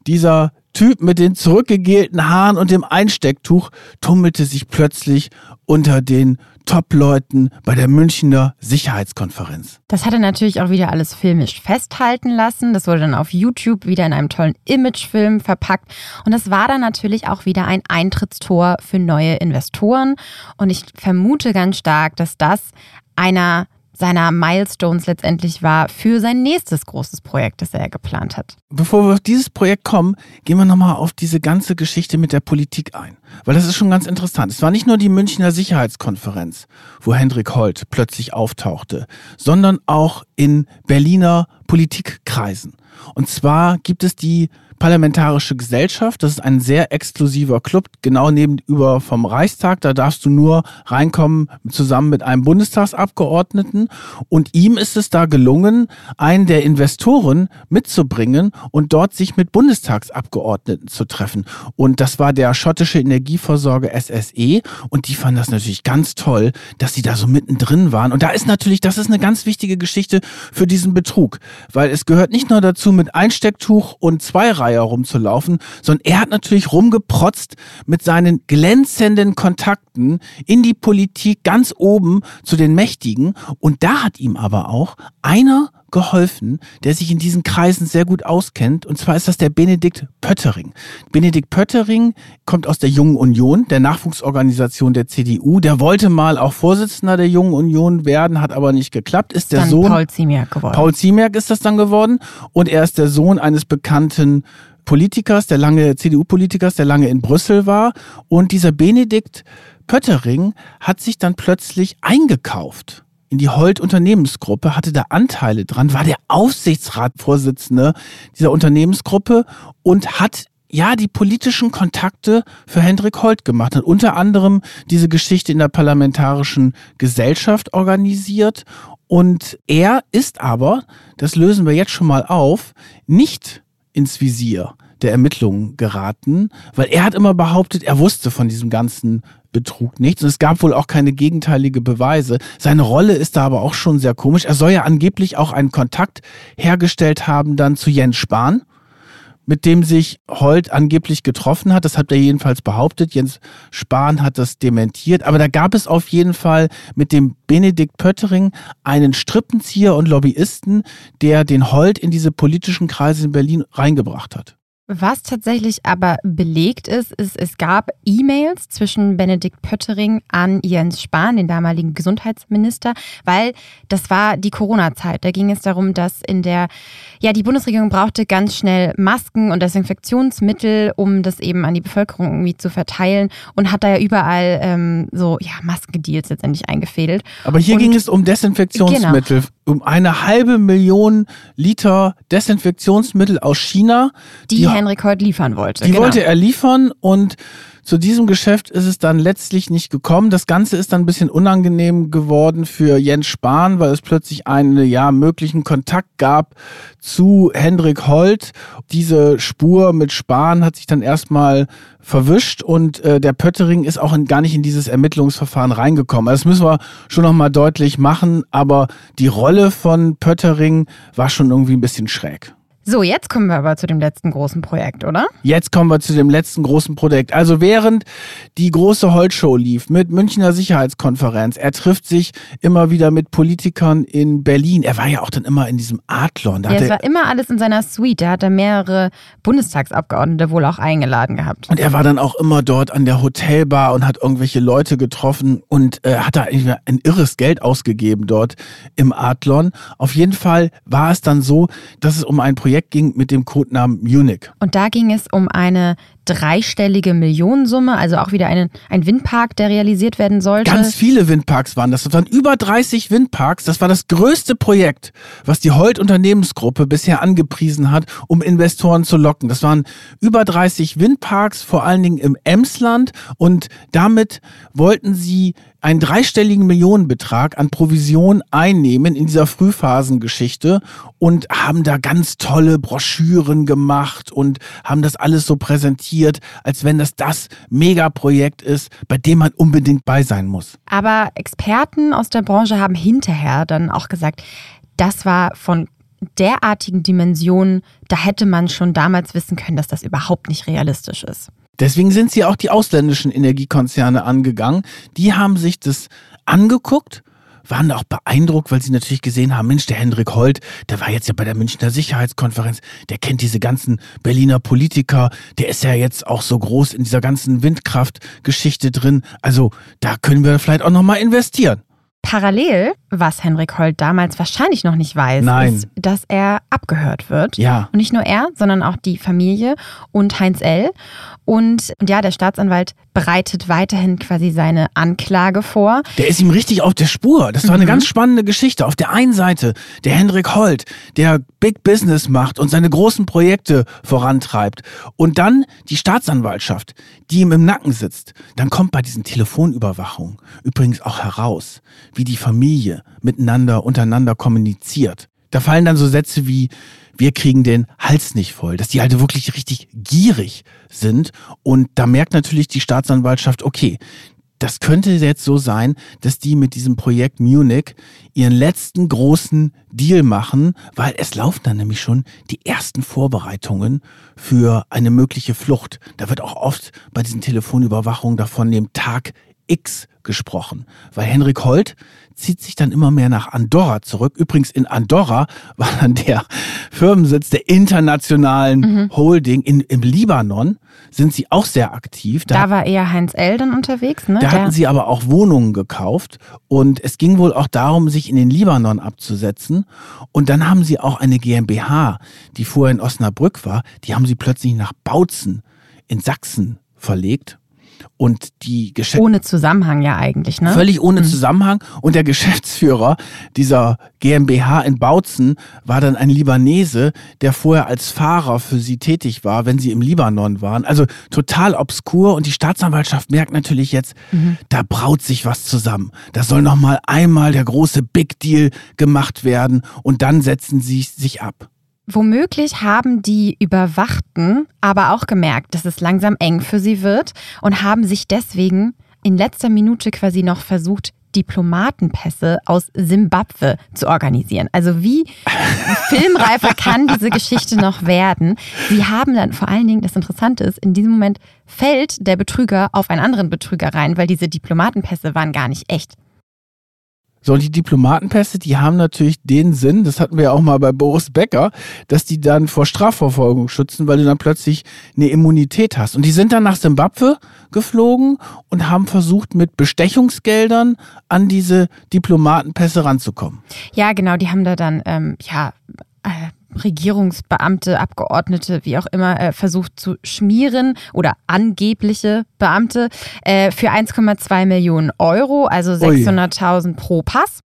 dieser Typ mit den zurückgegelten Haaren und dem Einstecktuch tummelte sich plötzlich unter den Top-Leuten bei der Münchner Sicherheitskonferenz. Das hat er natürlich auch wieder alles filmisch festhalten lassen. Das wurde dann auf YouTube wieder in einem tollen Imagefilm verpackt. Und das war dann natürlich auch wieder ein Eintrittstor für neue Investoren. Und ich vermute ganz stark, dass das einer seiner Milestones letztendlich war für sein nächstes großes Projekt, das er geplant hat. Bevor wir auf dieses Projekt kommen, gehen wir nochmal auf diese ganze Geschichte mit der Politik ein. Weil das ist schon ganz interessant. Es war nicht nur die Münchner Sicherheitskonferenz, wo Hendrik Holt plötzlich auftauchte, sondern auch in Berliner Politikkreisen. Und zwar gibt es die Parlamentarische Gesellschaft. Das ist ein sehr exklusiver Club, genau nebenüber vom Reichstag. Da darfst du nur reinkommen zusammen mit einem Bundestagsabgeordneten. Und ihm ist es da gelungen, einen der Investoren mitzubringen und dort sich mit Bundestagsabgeordneten zu treffen. Und das war der schottische Energieversorger SSE. Und die fanden das natürlich ganz toll, dass sie da so mittendrin waren. Und da ist natürlich, das ist eine ganz wichtige Geschichte für diesen Betrug. Weil es gehört nicht nur dazu, mit Einstecktuch und Zweireihe Weiher rumzulaufen, sondern er hat natürlich rumgeprotzt mit seinen glänzenden Kontakten in die Politik ganz oben zu den Mächtigen. Und da hat ihm aber auch einer geholfen, der sich in diesen Kreisen sehr gut auskennt. Und zwar ist das der Benedikt Pöttering. Benedikt Pöttering kommt aus der Jungen Union, der Nachwuchsorganisation der CDU. Der wollte mal auch Vorsitzender der Jungen Union werden, hat aber nicht geklappt. Ist der dann Sohn. Paul Ziemiak geworden. Paul Ziemiak ist das dann geworden. Und er ist der Sohn eines bekannten Politikers, der lange CDU-Politikers, der lange in Brüssel war. Und dieser Benedikt Pöttering hat sich dann plötzlich eingekauft in die Holt Unternehmensgruppe, hatte da Anteile dran, war der Aufsichtsratsvorsitzende dieser Unternehmensgruppe und hat ja die politischen Kontakte für Hendrik Holt gemacht, hat unter anderem diese Geschichte in der parlamentarischen Gesellschaft organisiert und er ist aber, das lösen wir jetzt schon mal auf, nicht ins Visier der Ermittlungen geraten, weil er hat immer behauptet, er wusste von diesem ganzen Betrug nichts. Und es gab wohl auch keine gegenteilige Beweise. Seine Rolle ist da aber auch schon sehr komisch. Er soll ja angeblich auch einen Kontakt hergestellt haben dann zu Jens Spahn, mit dem sich Holt angeblich getroffen hat. Das hat er jedenfalls behauptet. Jens Spahn hat das dementiert. Aber da gab es auf jeden Fall mit dem Benedikt Pöttering einen Strippenzieher und Lobbyisten, der den Holt in diese politischen Kreise in Berlin reingebracht hat. Was tatsächlich aber belegt ist, ist, es gab E-Mails zwischen Benedikt Pöttering an Jens Spahn, den damaligen Gesundheitsminister, weil das war die Corona-Zeit. Da ging es darum, dass in der, ja, die Bundesregierung brauchte ganz schnell Masken und Desinfektionsmittel, um das eben an die Bevölkerung irgendwie zu verteilen und hat da ja überall ähm, so, ja, Maskendeals letztendlich eingefädelt. Aber hier und, ging es um Desinfektionsmittel. Genau. Um eine halbe Million Liter Desinfektionsmittel aus China. Die, die Henrik heute liefern wollte. Die genau. wollte er liefern und zu diesem Geschäft ist es dann letztlich nicht gekommen. Das Ganze ist dann ein bisschen unangenehm geworden für Jens Spahn, weil es plötzlich einen ja, möglichen Kontakt gab zu Hendrik Holt. Diese Spur mit Spahn hat sich dann erstmal verwischt und äh, der Pöttering ist auch in, gar nicht in dieses Ermittlungsverfahren reingekommen. Also das müssen wir schon nochmal deutlich machen, aber die Rolle von Pöttering war schon irgendwie ein bisschen schräg. So, jetzt kommen wir aber zu dem letzten großen Projekt, oder? Jetzt kommen wir zu dem letzten großen Projekt. Also während die große Holzshow lief mit Münchner Sicherheitskonferenz, er trifft sich immer wieder mit Politikern in Berlin. Er war ja auch dann immer in diesem Adlon. Da ja, es war immer alles in seiner Suite. Er hat da mehrere Bundestagsabgeordnete wohl auch eingeladen gehabt. Und er war dann auch immer dort an der Hotelbar und hat irgendwelche Leute getroffen und äh, hat da ein irres Geld ausgegeben dort im Adlon. Auf jeden Fall war es dann so, dass es um ein Projekt Projekt ging mit dem Codenamen Munich. Und da ging es um eine dreistellige Millionensumme, also auch wieder einen, ein Windpark, der realisiert werden sollte. Ganz viele Windparks waren das. Das waren über 30 Windparks. Das war das größte Projekt, was die Holt Unternehmensgruppe bisher angepriesen hat, um Investoren zu locken. Das waren über 30 Windparks, vor allen Dingen im Emsland. Und damit wollten sie einen dreistelligen Millionenbetrag an Provision einnehmen in dieser Frühphasengeschichte und haben da ganz tolle Broschüren gemacht und haben das alles so präsentiert, als wenn das das Megaprojekt ist, bei dem man unbedingt bei sein muss. Aber Experten aus der Branche haben hinterher dann auch gesagt, das war von derartigen Dimensionen, da hätte man schon damals wissen können, dass das überhaupt nicht realistisch ist. Deswegen sind sie auch die ausländischen Energiekonzerne angegangen. Die haben sich das angeguckt waren auch beeindruckt, weil sie natürlich gesehen haben, Mensch, der Hendrik Holt, der war jetzt ja bei der Münchner Sicherheitskonferenz, der kennt diese ganzen Berliner Politiker, der ist ja jetzt auch so groß in dieser ganzen Windkraftgeschichte drin. Also da können wir vielleicht auch nochmal investieren. Parallel, was Henrik Holt damals wahrscheinlich noch nicht weiß, Nein. ist, dass er abgehört wird. Ja. Und nicht nur er, sondern auch die Familie und Heinz L. Und, und ja, der Staatsanwalt bereitet weiterhin quasi seine Anklage vor. Der ist ihm richtig auf der Spur. Das war mhm. eine ganz spannende Geschichte. Auf der einen Seite der Hendrik Holt, der Big Business macht und seine großen Projekte vorantreibt. Und dann die Staatsanwaltschaft, die ihm im Nacken sitzt. Dann kommt bei diesen Telefonüberwachungen übrigens auch heraus, wie die Familie miteinander, untereinander kommuniziert. Da fallen dann so Sätze wie, wir kriegen den Hals nicht voll, dass die halt wirklich richtig gierig sind. Und da merkt natürlich die Staatsanwaltschaft, okay, das könnte jetzt so sein, dass die mit diesem Projekt Munich ihren letzten großen Deal machen, weil es laufen dann nämlich schon die ersten Vorbereitungen für eine mögliche Flucht. Da wird auch oft bei diesen Telefonüberwachungen davon dem Tag X gesprochen, weil Henrik Holt zieht sich dann immer mehr nach Andorra zurück. Übrigens in Andorra war dann der Firmensitz der internationalen mhm. Holding. In, Im Libanon sind sie auch sehr aktiv. Da, da war eher Heinz L. dann unterwegs, ne? Da der hatten sie aber auch Wohnungen gekauft und es ging wohl auch darum, sich in den Libanon abzusetzen. Und dann haben sie auch eine GmbH, die vorher in Osnabrück war, die haben sie plötzlich nach Bautzen in Sachsen verlegt und die Geschäftsführer. Ohne Zusammenhang ja eigentlich, ne? Völlig ohne mhm. Zusammenhang. Und der Geschäftsführer dieser GmbH in Bautzen war dann ein Libanese, der vorher als Fahrer für sie tätig war, wenn sie im Libanon waren. Also total obskur. Und die Staatsanwaltschaft merkt natürlich jetzt, mhm. da braut sich was zusammen. Da soll nochmal einmal der große Big Deal gemacht werden und dann setzen sie sich ab. Womöglich haben die Überwachten aber auch gemerkt, dass es langsam eng für sie wird und haben sich deswegen in letzter Minute quasi noch versucht, Diplomatenpässe aus Simbabwe zu organisieren. Also wie filmreifer kann diese Geschichte noch werden? Sie haben dann vor allen Dingen, das Interessante ist, in diesem Moment fällt der Betrüger auf einen anderen Betrüger rein, weil diese Diplomatenpässe waren gar nicht echt. So, und die Diplomatenpässe, die haben natürlich den Sinn, das hatten wir ja auch mal bei Boris Becker, dass die dann vor Strafverfolgung schützen, weil du dann plötzlich eine Immunität hast. Und die sind dann nach Simbabwe geflogen und haben versucht, mit Bestechungsgeldern an diese Diplomatenpässe ranzukommen. Ja, genau, die haben da dann, ähm, ja, äh, Regierungsbeamte, Abgeordnete, wie auch immer, äh, versucht zu schmieren oder angebliche Beamte äh, für 1,2 Millionen Euro, also 600.000 pro Pass.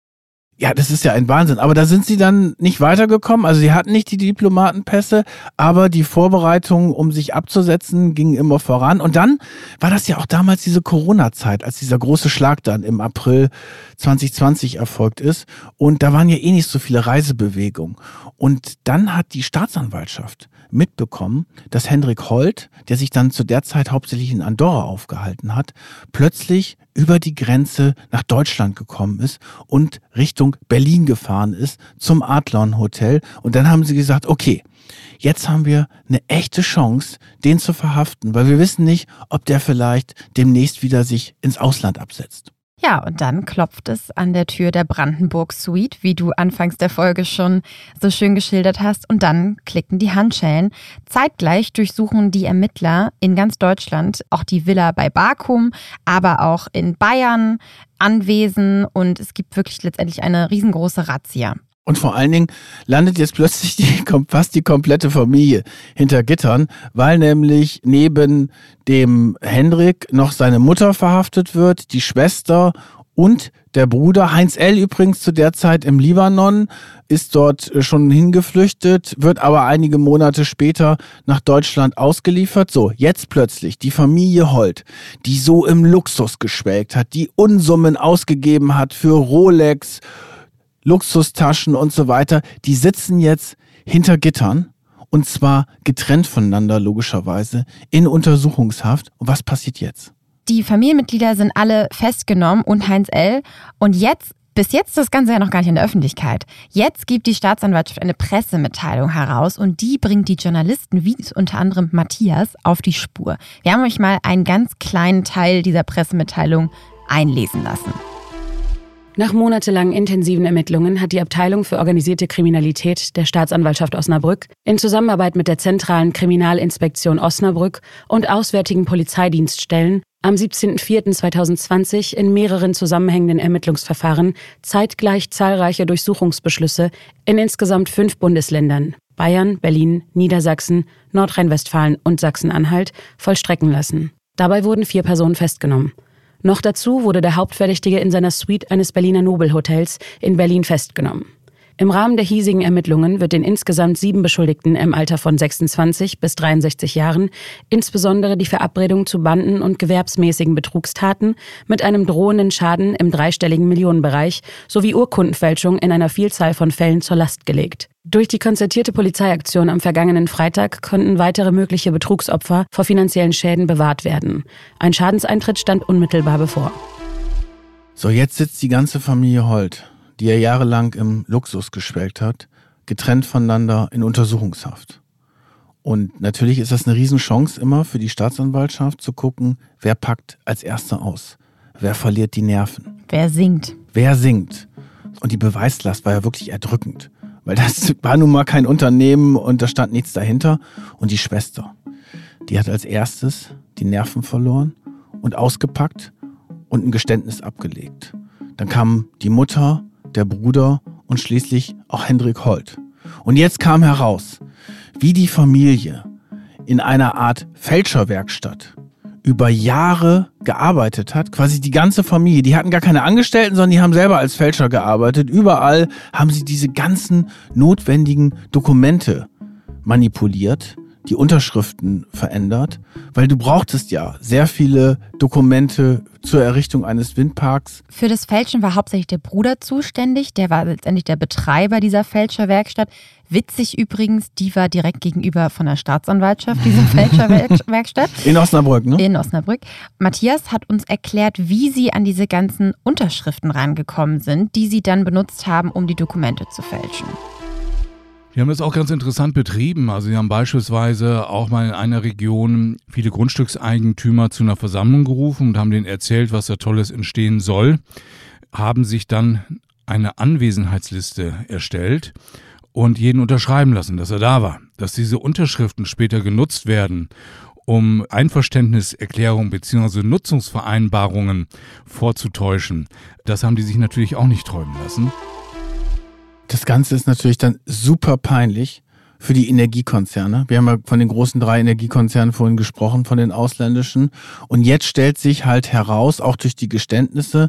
Ja, das ist ja ein Wahnsinn. Aber da sind sie dann nicht weitergekommen. Also sie hatten nicht die Diplomatenpässe, aber die Vorbereitungen, um sich abzusetzen, gingen immer voran. Und dann war das ja auch damals diese Corona-Zeit, als dieser große Schlag dann im April 2020 erfolgt ist. Und da waren ja eh nicht so viele Reisebewegungen. Und dann hat die Staatsanwaltschaft mitbekommen, dass Hendrik Holt, der sich dann zu der Zeit hauptsächlich in Andorra aufgehalten hat, plötzlich über die Grenze nach Deutschland gekommen ist und Richtung Berlin gefahren ist zum Adlon Hotel. Und dann haben sie gesagt, okay, jetzt haben wir eine echte Chance, den zu verhaften, weil wir wissen nicht, ob der vielleicht demnächst wieder sich ins Ausland absetzt. Ja, und dann klopft es an der Tür der Brandenburg Suite, wie du anfangs der Folge schon so schön geschildert hast. Und dann klicken die Handschellen. Zeitgleich durchsuchen die Ermittler in ganz Deutschland auch die Villa bei Bakum, aber auch in Bayern Anwesen. Und es gibt wirklich letztendlich eine riesengroße Razzia. Und vor allen Dingen landet jetzt plötzlich die, fast die komplette Familie hinter Gittern, weil nämlich neben dem Hendrik noch seine Mutter verhaftet wird, die Schwester und der Bruder. Heinz L. übrigens zu der Zeit im Libanon, ist dort schon hingeflüchtet, wird aber einige Monate später nach Deutschland ausgeliefert. So, jetzt plötzlich die Familie Holt, die so im Luxus geschwelgt hat, die Unsummen ausgegeben hat für Rolex, Luxustaschen und so weiter, die sitzen jetzt hinter Gittern und zwar getrennt voneinander logischerweise in Untersuchungshaft. Und was passiert jetzt? Die Familienmitglieder sind alle festgenommen und Heinz L. Und jetzt bis jetzt das Ganze ja noch gar nicht in der Öffentlichkeit. Jetzt gibt die Staatsanwaltschaft eine Pressemitteilung heraus und die bringt die Journalisten, wie unter anderem Matthias, auf die Spur. Wir haben euch mal einen ganz kleinen Teil dieser Pressemitteilung einlesen lassen. Nach monatelangen intensiven Ermittlungen hat die Abteilung für organisierte Kriminalität der Staatsanwaltschaft Osnabrück in Zusammenarbeit mit der Zentralen Kriminalinspektion Osnabrück und auswärtigen Polizeidienststellen am 17.04.2020 in mehreren zusammenhängenden Ermittlungsverfahren zeitgleich zahlreiche Durchsuchungsbeschlüsse in insgesamt fünf Bundesländern Bayern, Berlin, Niedersachsen, Nordrhein-Westfalen und Sachsen-Anhalt vollstrecken lassen. Dabei wurden vier Personen festgenommen. Noch dazu wurde der Hauptverdächtige in seiner Suite eines Berliner Nobelhotels in Berlin festgenommen. Im Rahmen der hiesigen Ermittlungen wird den insgesamt sieben Beschuldigten im Alter von 26 bis 63 Jahren insbesondere die Verabredung zu Banden- und gewerbsmäßigen Betrugstaten mit einem drohenden Schaden im dreistelligen Millionenbereich sowie Urkundenfälschung in einer Vielzahl von Fällen zur Last gelegt. Durch die konzertierte Polizeiaktion am vergangenen Freitag konnten weitere mögliche Betrugsopfer vor finanziellen Schäden bewahrt werden. Ein Schadenseintritt stand unmittelbar bevor. So, jetzt sitzt die ganze Familie Holt die er jahrelang im Luxus geschwelgt hat, getrennt voneinander in Untersuchungshaft. Und natürlich ist das eine Riesenchance immer für die Staatsanwaltschaft zu gucken, wer packt als Erster aus, wer verliert die Nerven. Wer singt. Wer singt. Und die Beweislast war ja wirklich erdrückend, weil das war nun mal kein Unternehmen und da stand nichts dahinter. Und die Schwester, die hat als erstes die Nerven verloren und ausgepackt und ein Geständnis abgelegt. Dann kam die Mutter der Bruder und schließlich auch Hendrik Holt. Und jetzt kam heraus, wie die Familie in einer Art Fälscherwerkstatt über Jahre gearbeitet hat, quasi die ganze Familie, die hatten gar keine Angestellten, sondern die haben selber als Fälscher gearbeitet. Überall haben sie diese ganzen notwendigen Dokumente manipuliert, die Unterschriften verändert, weil du brauchtest ja sehr viele Dokumente zur Errichtung eines Windparks. Für das Fälschen war hauptsächlich der Bruder zuständig, der war letztendlich der Betreiber dieser Fälscherwerkstatt. Witzig übrigens, die war direkt gegenüber von der Staatsanwaltschaft, diese Fälscherwerkstatt. In Osnabrück, ne? In Osnabrück. Matthias hat uns erklärt, wie sie an diese ganzen Unterschriften rangekommen sind, die sie dann benutzt haben, um die Dokumente zu fälschen. Die haben das auch ganz interessant betrieben. Also sie haben beispielsweise auch mal in einer Region viele Grundstückseigentümer zu einer Versammlung gerufen und haben denen erzählt, was da Tolles entstehen soll. haben sich dann eine Anwesenheitsliste erstellt und jeden unterschreiben lassen, dass er da war. Dass diese Unterschriften später genutzt werden, um Einverständniserklärungen bzw. Nutzungsvereinbarungen vorzutäuschen, das haben die sich natürlich auch nicht träumen lassen. Das Ganze ist natürlich dann super peinlich für die Energiekonzerne. Wir haben ja von den großen drei Energiekonzernen vorhin gesprochen, von den ausländischen. Und jetzt stellt sich halt heraus, auch durch die Geständnisse,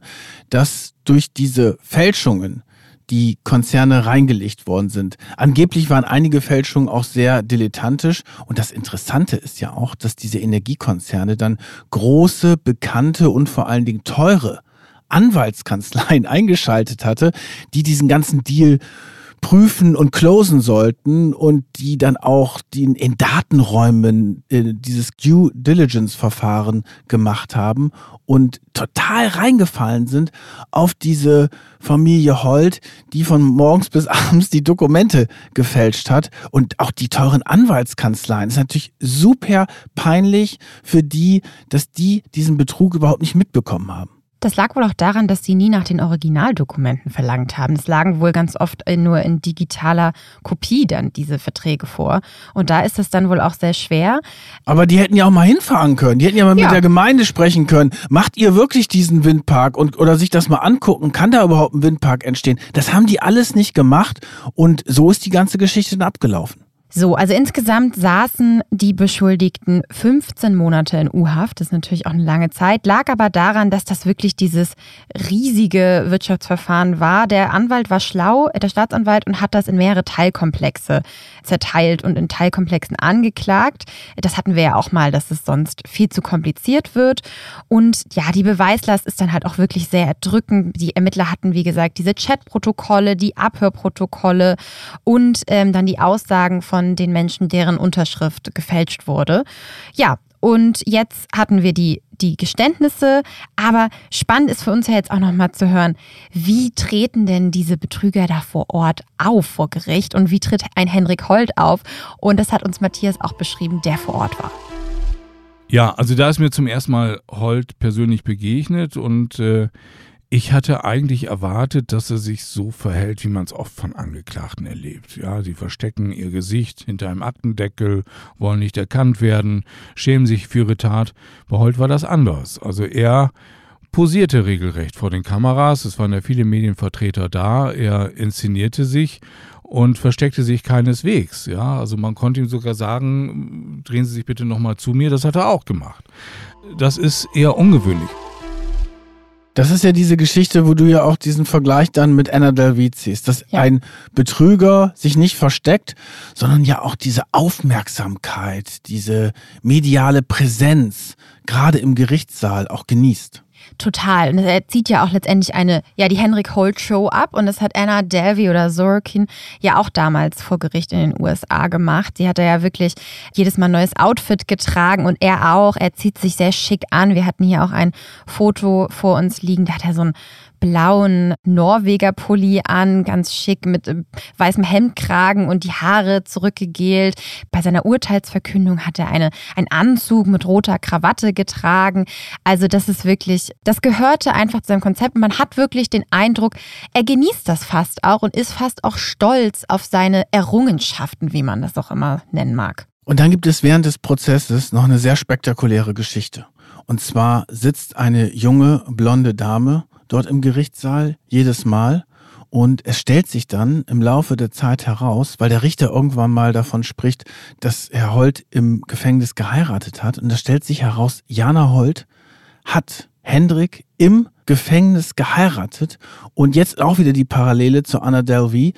dass durch diese Fälschungen die Konzerne reingelegt worden sind. Angeblich waren einige Fälschungen auch sehr dilettantisch. Und das Interessante ist ja auch, dass diese Energiekonzerne dann große, bekannte und vor allen Dingen teure Anwaltskanzleien eingeschaltet hatte, die diesen ganzen Deal prüfen und closen sollten und die dann auch die in Datenräumen äh, dieses Due Diligence Verfahren gemacht haben und total reingefallen sind auf diese Familie Holt, die von morgens bis abends die Dokumente gefälscht hat und auch die teuren Anwaltskanzleien. Das ist natürlich super peinlich für die, dass die diesen Betrug überhaupt nicht mitbekommen haben. Das lag wohl auch daran, dass sie nie nach den Originaldokumenten verlangt haben. Es lagen wohl ganz oft nur in digitaler Kopie dann diese Verträge vor. Und da ist es dann wohl auch sehr schwer. Aber die hätten ja auch mal hinfahren können. Die hätten ja mal ja. mit der Gemeinde sprechen können. Macht ihr wirklich diesen Windpark und, oder sich das mal angucken? Kann da überhaupt ein Windpark entstehen? Das haben die alles nicht gemacht. Und so ist die ganze Geschichte dann abgelaufen. So, also insgesamt saßen die Beschuldigten 15 Monate in U-Haft. Das ist natürlich auch eine lange Zeit, lag aber daran, dass das wirklich dieses riesige Wirtschaftsverfahren war. Der Anwalt war schlau, der Staatsanwalt, und hat das in mehrere Teilkomplexe zerteilt und in Teilkomplexen angeklagt. Das hatten wir ja auch mal, dass es sonst viel zu kompliziert wird. Und ja, die Beweislast ist dann halt auch wirklich sehr erdrückend. Die Ermittler hatten, wie gesagt, diese Chatprotokolle, die Abhörprotokolle und ähm, dann die Aussagen von von den Menschen, deren Unterschrift gefälscht wurde. Ja, und jetzt hatten wir die, die Geständnisse, aber spannend ist für uns ja jetzt auch nochmal zu hören, wie treten denn diese Betrüger da vor Ort auf vor Gericht und wie tritt ein Henrik Holt auf? Und das hat uns Matthias auch beschrieben, der vor Ort war. Ja, also da ist mir zum ersten Mal Holt persönlich begegnet und äh, ich hatte eigentlich erwartet, dass er sich so verhält, wie man es oft von Angeklagten erlebt. Ja, sie verstecken ihr Gesicht hinter einem Aktendeckel, wollen nicht erkannt werden, schämen sich für ihre Tat. Bei Holt war das anders. Also er posierte regelrecht vor den Kameras. Es waren ja viele Medienvertreter da. Er inszenierte sich und versteckte sich keineswegs. Ja, also man konnte ihm sogar sagen, drehen Sie sich bitte nochmal zu mir. Das hat er auch gemacht. Das ist eher ungewöhnlich. Das ist ja diese Geschichte, wo du ja auch diesen Vergleich dann mit Anna Delvey ziehst, dass ja. ein Betrüger sich nicht versteckt, sondern ja auch diese Aufmerksamkeit, diese mediale Präsenz gerade im Gerichtssaal auch genießt. Total. Und er zieht ja auch letztendlich eine, ja, die Henrik Holt Show ab. Und das hat Anna Delvey oder Sorokin ja auch damals vor Gericht in den USA gemacht. Sie hat ja wirklich jedes Mal ein neues Outfit getragen und er auch. Er zieht sich sehr schick an. Wir hatten hier auch ein Foto vor uns liegen. Da hat er so ein blauen Norweger-Pulli an, ganz schick mit äh, weißem Hemdkragen und die Haare zurückgegelt. Bei seiner Urteilsverkündung hat er eine, einen Anzug mit roter Krawatte getragen. Also das ist wirklich, das gehörte einfach zu seinem Konzept. Man hat wirklich den Eindruck, er genießt das fast auch und ist fast auch stolz auf seine Errungenschaften, wie man das auch immer nennen mag. Und dann gibt es während des Prozesses noch eine sehr spektakuläre Geschichte. Und zwar sitzt eine junge blonde Dame dort im Gerichtssaal jedes Mal. Und es stellt sich dann im Laufe der Zeit heraus, weil der Richter irgendwann mal davon spricht, dass Herr Holt im Gefängnis geheiratet hat. Und da stellt sich heraus, Jana Holt hat Hendrik im Gefängnis geheiratet. Und jetzt auch wieder die Parallele zu Anna Delvey.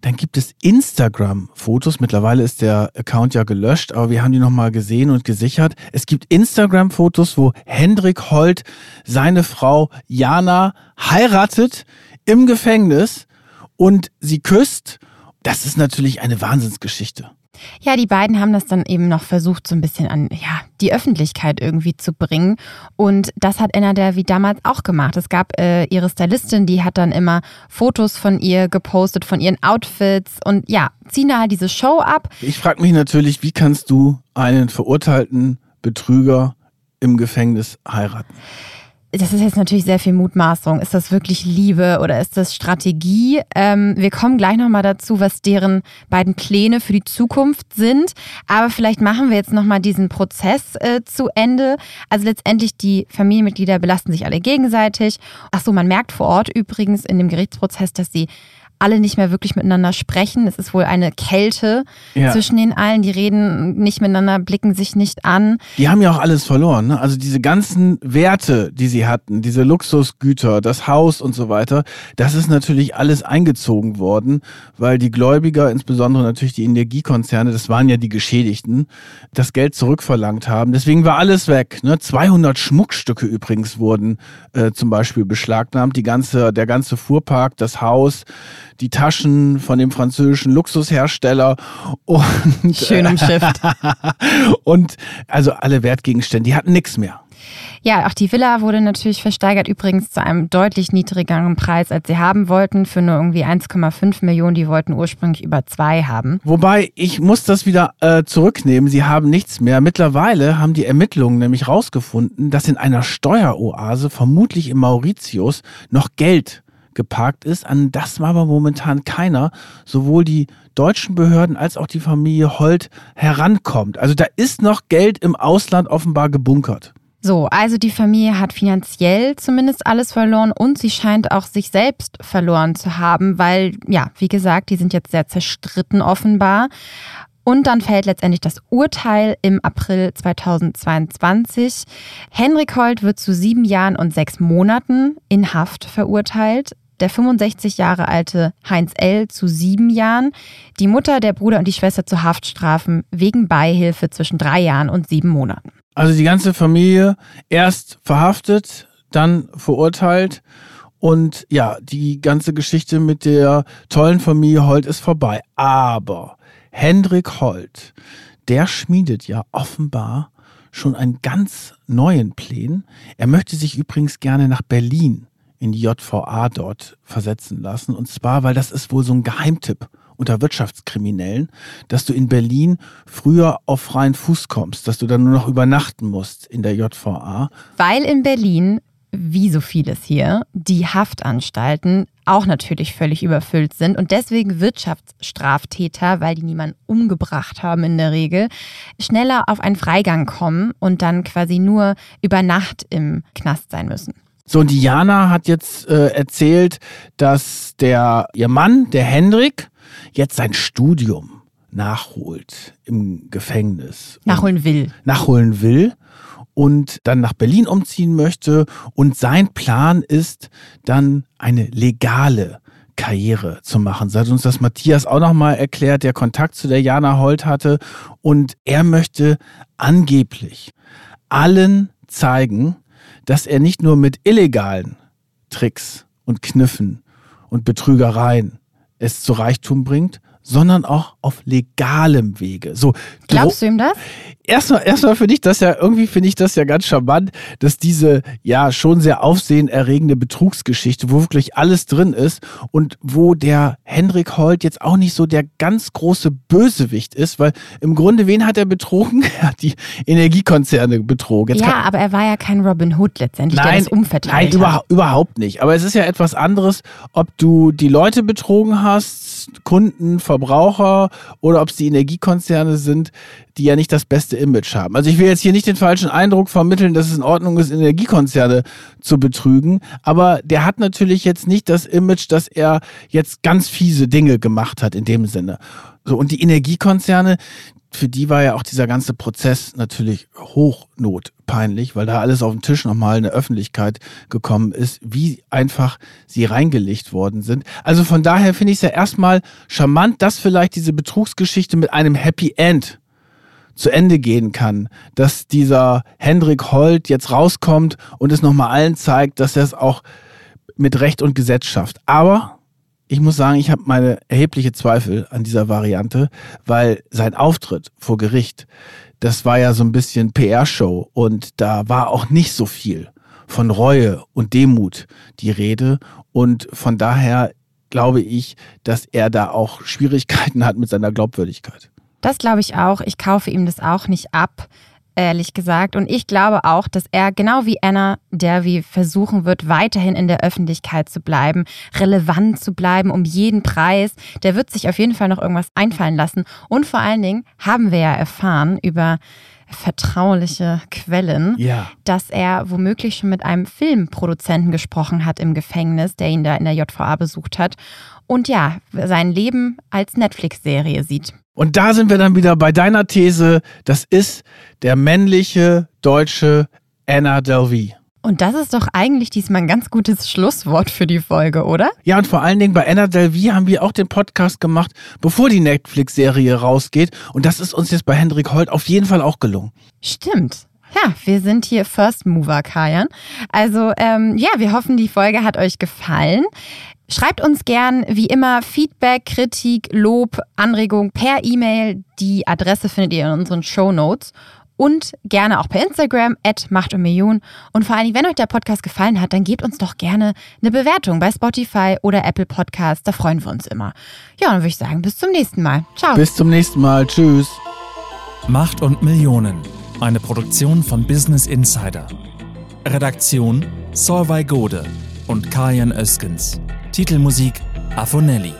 Dann gibt es Instagram-Fotos. Mittlerweile ist der Account ja gelöscht, aber wir haben die nochmal gesehen und gesichert. Es gibt Instagram-Fotos, wo Hendrik Holt seine Frau Jana heiratet im Gefängnis und sie küsst. Das ist natürlich eine Wahnsinnsgeschichte. Ja, die beiden haben das dann eben noch versucht, so ein bisschen an ja, die Öffentlichkeit irgendwie zu bringen. Und das hat Anna wie damals auch gemacht. Es gab äh, ihre Stylistin, die hat dann immer Fotos von ihr gepostet, von ihren Outfits und ja, ziehen da halt diese Show ab. Ich frage mich natürlich, wie kannst du einen verurteilten Betrüger im Gefängnis heiraten? Das ist jetzt natürlich sehr viel Mutmaßung. Ist das wirklich Liebe oder ist das Strategie? Ähm, wir kommen gleich nochmal dazu, was deren beiden Pläne für die Zukunft sind. Aber vielleicht machen wir jetzt nochmal diesen Prozess äh, zu Ende. Also letztendlich die Familienmitglieder belasten sich alle gegenseitig. Ach so, man merkt vor Ort übrigens in dem Gerichtsprozess, dass sie alle nicht mehr wirklich miteinander sprechen. Es ist wohl eine Kälte ja. zwischen den allen. Die reden nicht miteinander, blicken sich nicht an. Die haben ja auch alles verloren. Ne? Also diese ganzen Werte, die sie hatten, diese Luxusgüter, das Haus und so weiter, das ist natürlich alles eingezogen worden, weil die Gläubiger, insbesondere natürlich die Energiekonzerne, das waren ja die Geschädigten, das Geld zurückverlangt haben. Deswegen war alles weg. Ne? 200 Schmuckstücke übrigens wurden äh, zum Beispiel beschlagnahmt. Die ganze, der ganze Fuhrpark, das Haus, die Taschen von dem französischen Luxushersteller und schön umschifft. und also alle Wertgegenstände, die hatten nichts mehr. Ja, auch die Villa wurde natürlich versteigert, übrigens zu einem deutlich niedrigeren Preis, als sie haben wollten, für nur irgendwie 1,5 Millionen. Die wollten ursprünglich über zwei haben. Wobei, ich muss das wieder äh, zurücknehmen. Sie haben nichts mehr. Mittlerweile haben die Ermittlungen nämlich rausgefunden, dass in einer Steueroase, vermutlich in Mauritius, noch Geld geparkt ist. An das war aber momentan keiner, sowohl die deutschen Behörden als auch die Familie Holt herankommt. Also da ist noch Geld im Ausland offenbar gebunkert. So, also die Familie hat finanziell zumindest alles verloren und sie scheint auch sich selbst verloren zu haben, weil, ja, wie gesagt, die sind jetzt sehr zerstritten offenbar. Und dann fällt letztendlich das Urteil im April 2022. Henrik Holt wird zu sieben Jahren und sechs Monaten in Haft verurteilt der 65 Jahre alte Heinz L. zu sieben Jahren, die Mutter, der Bruder und die Schwester zu Haftstrafen wegen Beihilfe zwischen drei Jahren und sieben Monaten. Also die ganze Familie erst verhaftet, dann verurteilt und ja, die ganze Geschichte mit der tollen Familie Holt ist vorbei. Aber Hendrik Holt, der schmiedet ja offenbar schon einen ganz neuen Plan. Er möchte sich übrigens gerne nach Berlin in die JVA dort versetzen lassen. Und zwar, weil das ist wohl so ein Geheimtipp unter Wirtschaftskriminellen, dass du in Berlin früher auf freien Fuß kommst, dass du dann nur noch übernachten musst in der JVA. Weil in Berlin, wie so vieles hier, die Haftanstalten auch natürlich völlig überfüllt sind und deswegen Wirtschaftsstraftäter, weil die niemanden umgebracht haben in der Regel, schneller auf einen Freigang kommen und dann quasi nur über Nacht im Knast sein müssen. So, und Diana hat jetzt äh, erzählt, dass der, ihr Mann, der Hendrik, jetzt sein Studium nachholt im Gefängnis. Nachholen will. Nachholen will und dann nach Berlin umziehen möchte. Und sein Plan ist dann eine legale Karriere zu machen. Hat uns das Matthias auch nochmal erklärt, der Kontakt zu der Jana Holt hatte. Und er möchte angeblich allen zeigen, dass er nicht nur mit illegalen Tricks und Kniffen und Betrügereien es zu Reichtum bringt, sondern auch auf legalem Wege. So, Glaubst du ihm das? Erstmal, erstmal finde ich das ja, irgendwie finde ich das ja ganz charmant, dass diese ja schon sehr aufsehenerregende Betrugsgeschichte, wo wirklich alles drin ist und wo der Hendrik Holt jetzt auch nicht so der ganz große Bösewicht ist, weil im Grunde, wen hat er betrogen? Er hat die Energiekonzerne betrogen. Jetzt ja, aber er war ja kein Robin Hood letztendlich, nein, der das umverteilt Nein, über, überhaupt nicht. Aber es ist ja etwas anderes, ob du die Leute betrogen hast, Kunden, Verbraucher oder ob es die Energiekonzerne sind, die ja nicht das beste Image haben. Also ich will jetzt hier nicht den falschen Eindruck vermitteln, dass es in Ordnung ist, Energiekonzerne zu betrügen, aber der hat natürlich jetzt nicht das Image, dass er jetzt ganz fiese Dinge gemacht hat in dem Sinne. So, und die Energiekonzerne, für die war ja auch dieser ganze Prozess natürlich hochnotpeinlich, weil da alles auf den Tisch nochmal in der Öffentlichkeit gekommen ist, wie einfach sie reingelegt worden sind. Also von daher finde ich es ja erstmal charmant, dass vielleicht diese Betrugsgeschichte mit einem Happy End zu Ende gehen kann, dass dieser Hendrik Holt jetzt rauskommt und es nochmal allen zeigt, dass er es auch mit Recht und Gesetz schafft. Aber ich muss sagen, ich habe meine erhebliche Zweifel an dieser Variante, weil sein Auftritt vor Gericht, das war ja so ein bisschen PR-Show und da war auch nicht so viel von Reue und Demut die Rede und von daher glaube ich, dass er da auch Schwierigkeiten hat mit seiner Glaubwürdigkeit. Das glaube ich auch. Ich kaufe ihm das auch nicht ab. Ehrlich gesagt. Und ich glaube auch, dass er genau wie Anna Derby versuchen wird, weiterhin in der Öffentlichkeit zu bleiben, relevant zu bleiben um jeden Preis. Der wird sich auf jeden Fall noch irgendwas einfallen lassen. Und vor allen Dingen haben wir ja erfahren über vertrauliche Quellen, ja. dass er womöglich schon mit einem Filmproduzenten gesprochen hat im Gefängnis, der ihn da in der JVA besucht hat. Und ja, sein Leben als Netflix-Serie sieht. Und da sind wir dann wieder bei deiner These, das ist der männliche deutsche Anna Delvey. Und das ist doch eigentlich diesmal ein ganz gutes Schlusswort für die Folge, oder? Ja, und vor allen Dingen bei Anna Delvey haben wir auch den Podcast gemacht, bevor die Netflix-Serie rausgeht. Und das ist uns jetzt bei Hendrik Holt auf jeden Fall auch gelungen. Stimmt. Ja, wir sind hier First Mover, Kajan. Also ähm, ja, wir hoffen, die Folge hat euch gefallen. Schreibt uns gern wie immer Feedback, Kritik, Lob, Anregung per E-Mail. Die Adresse findet ihr in unseren Show Notes und gerne auch per Instagram, at Macht und Million. Und vor allen Dingen, wenn euch der Podcast gefallen hat, dann gebt uns doch gerne eine Bewertung bei Spotify oder Apple Podcasts. Da freuen wir uns immer. Ja, dann würde ich sagen, bis zum nächsten Mal. Ciao. Bis zum nächsten Mal. Tschüss. Macht und Millionen. Eine Produktion von Business Insider. Redaktion Solvay Gode und Kajan Öskens. Titelmusik Afonelli.